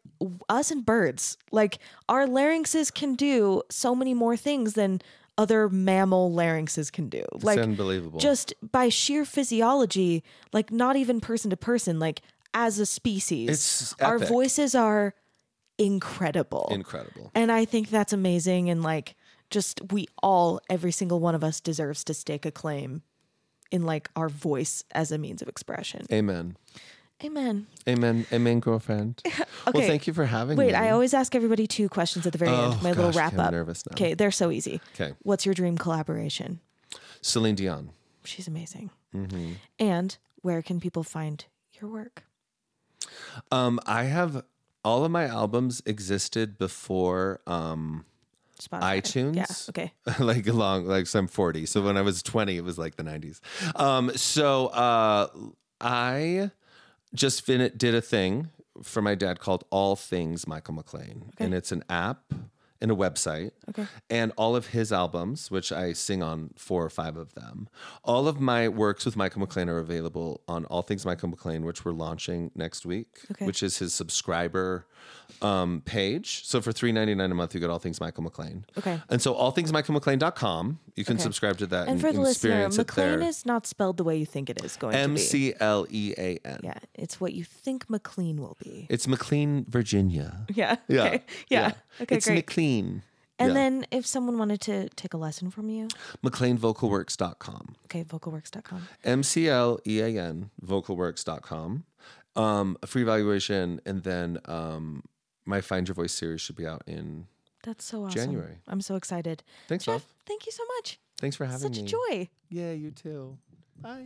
us and birds, like our larynxes can do so many more things than other mammal larynxes can do. Like unbelievable. Just by sheer physiology, like not even person to person, like as a species, It's our voices are incredible. Incredible. and I think that's amazing. And like, just we all, every single one of us deserves to stake a claim in like our voice as a means of expression. Amen. Amen. Amen. Amen, girlfriend. Well, Okay. thank you for having me. Wait, I always ask everybody two questions at the very Oh, end. My little wrap okay, I'm up. nervous now. Okay, they're so easy. Okay. What's your dream collaboration? Celine Dion. She's amazing. Mm-hmm. And where can people find your work? Um, I have all of my albums existed before um, Spotify. iTunes. Yeah. Okay. like along like so I'm 40. So when I was 20, it was like the 90s. Um, so uh, I just fin- did a thing for my dad called All Things Michael McLean, and it's an app and a website. Okay. And all of his albums, which I sing on four or five of them, all of my works with Michael McLean are available on All Things Michael McLean, which we're launching next week, Okay. which is his subscriber um, page. So for three ninety nine a month, you get All Things Michael McLean. Okay. And so allthingsmichaelmclean.com, you can Okay. subscribe to that And for the listener, McLean is not spelled the way you think it is going to M be. C L E A N. Yeah, it's what you think McLean will be. It's McLean, Virginia. Yeah. Yeah. Okay. Yeah. Okay, it's great. McLean. And yeah. then if someone wanted to take a lesson from you, McLeanVocalWorks.com. okay, vocalworks.com. M C L E A N, vocalworks.com. Um, a free evaluation, and then um, my Find Your Voice series should be out in. That's so awesome. January. I'm so excited. Thanks, Jeff, love. thank you so much. Thanks for having Such me. Such a joy. Yeah, you too. Bye.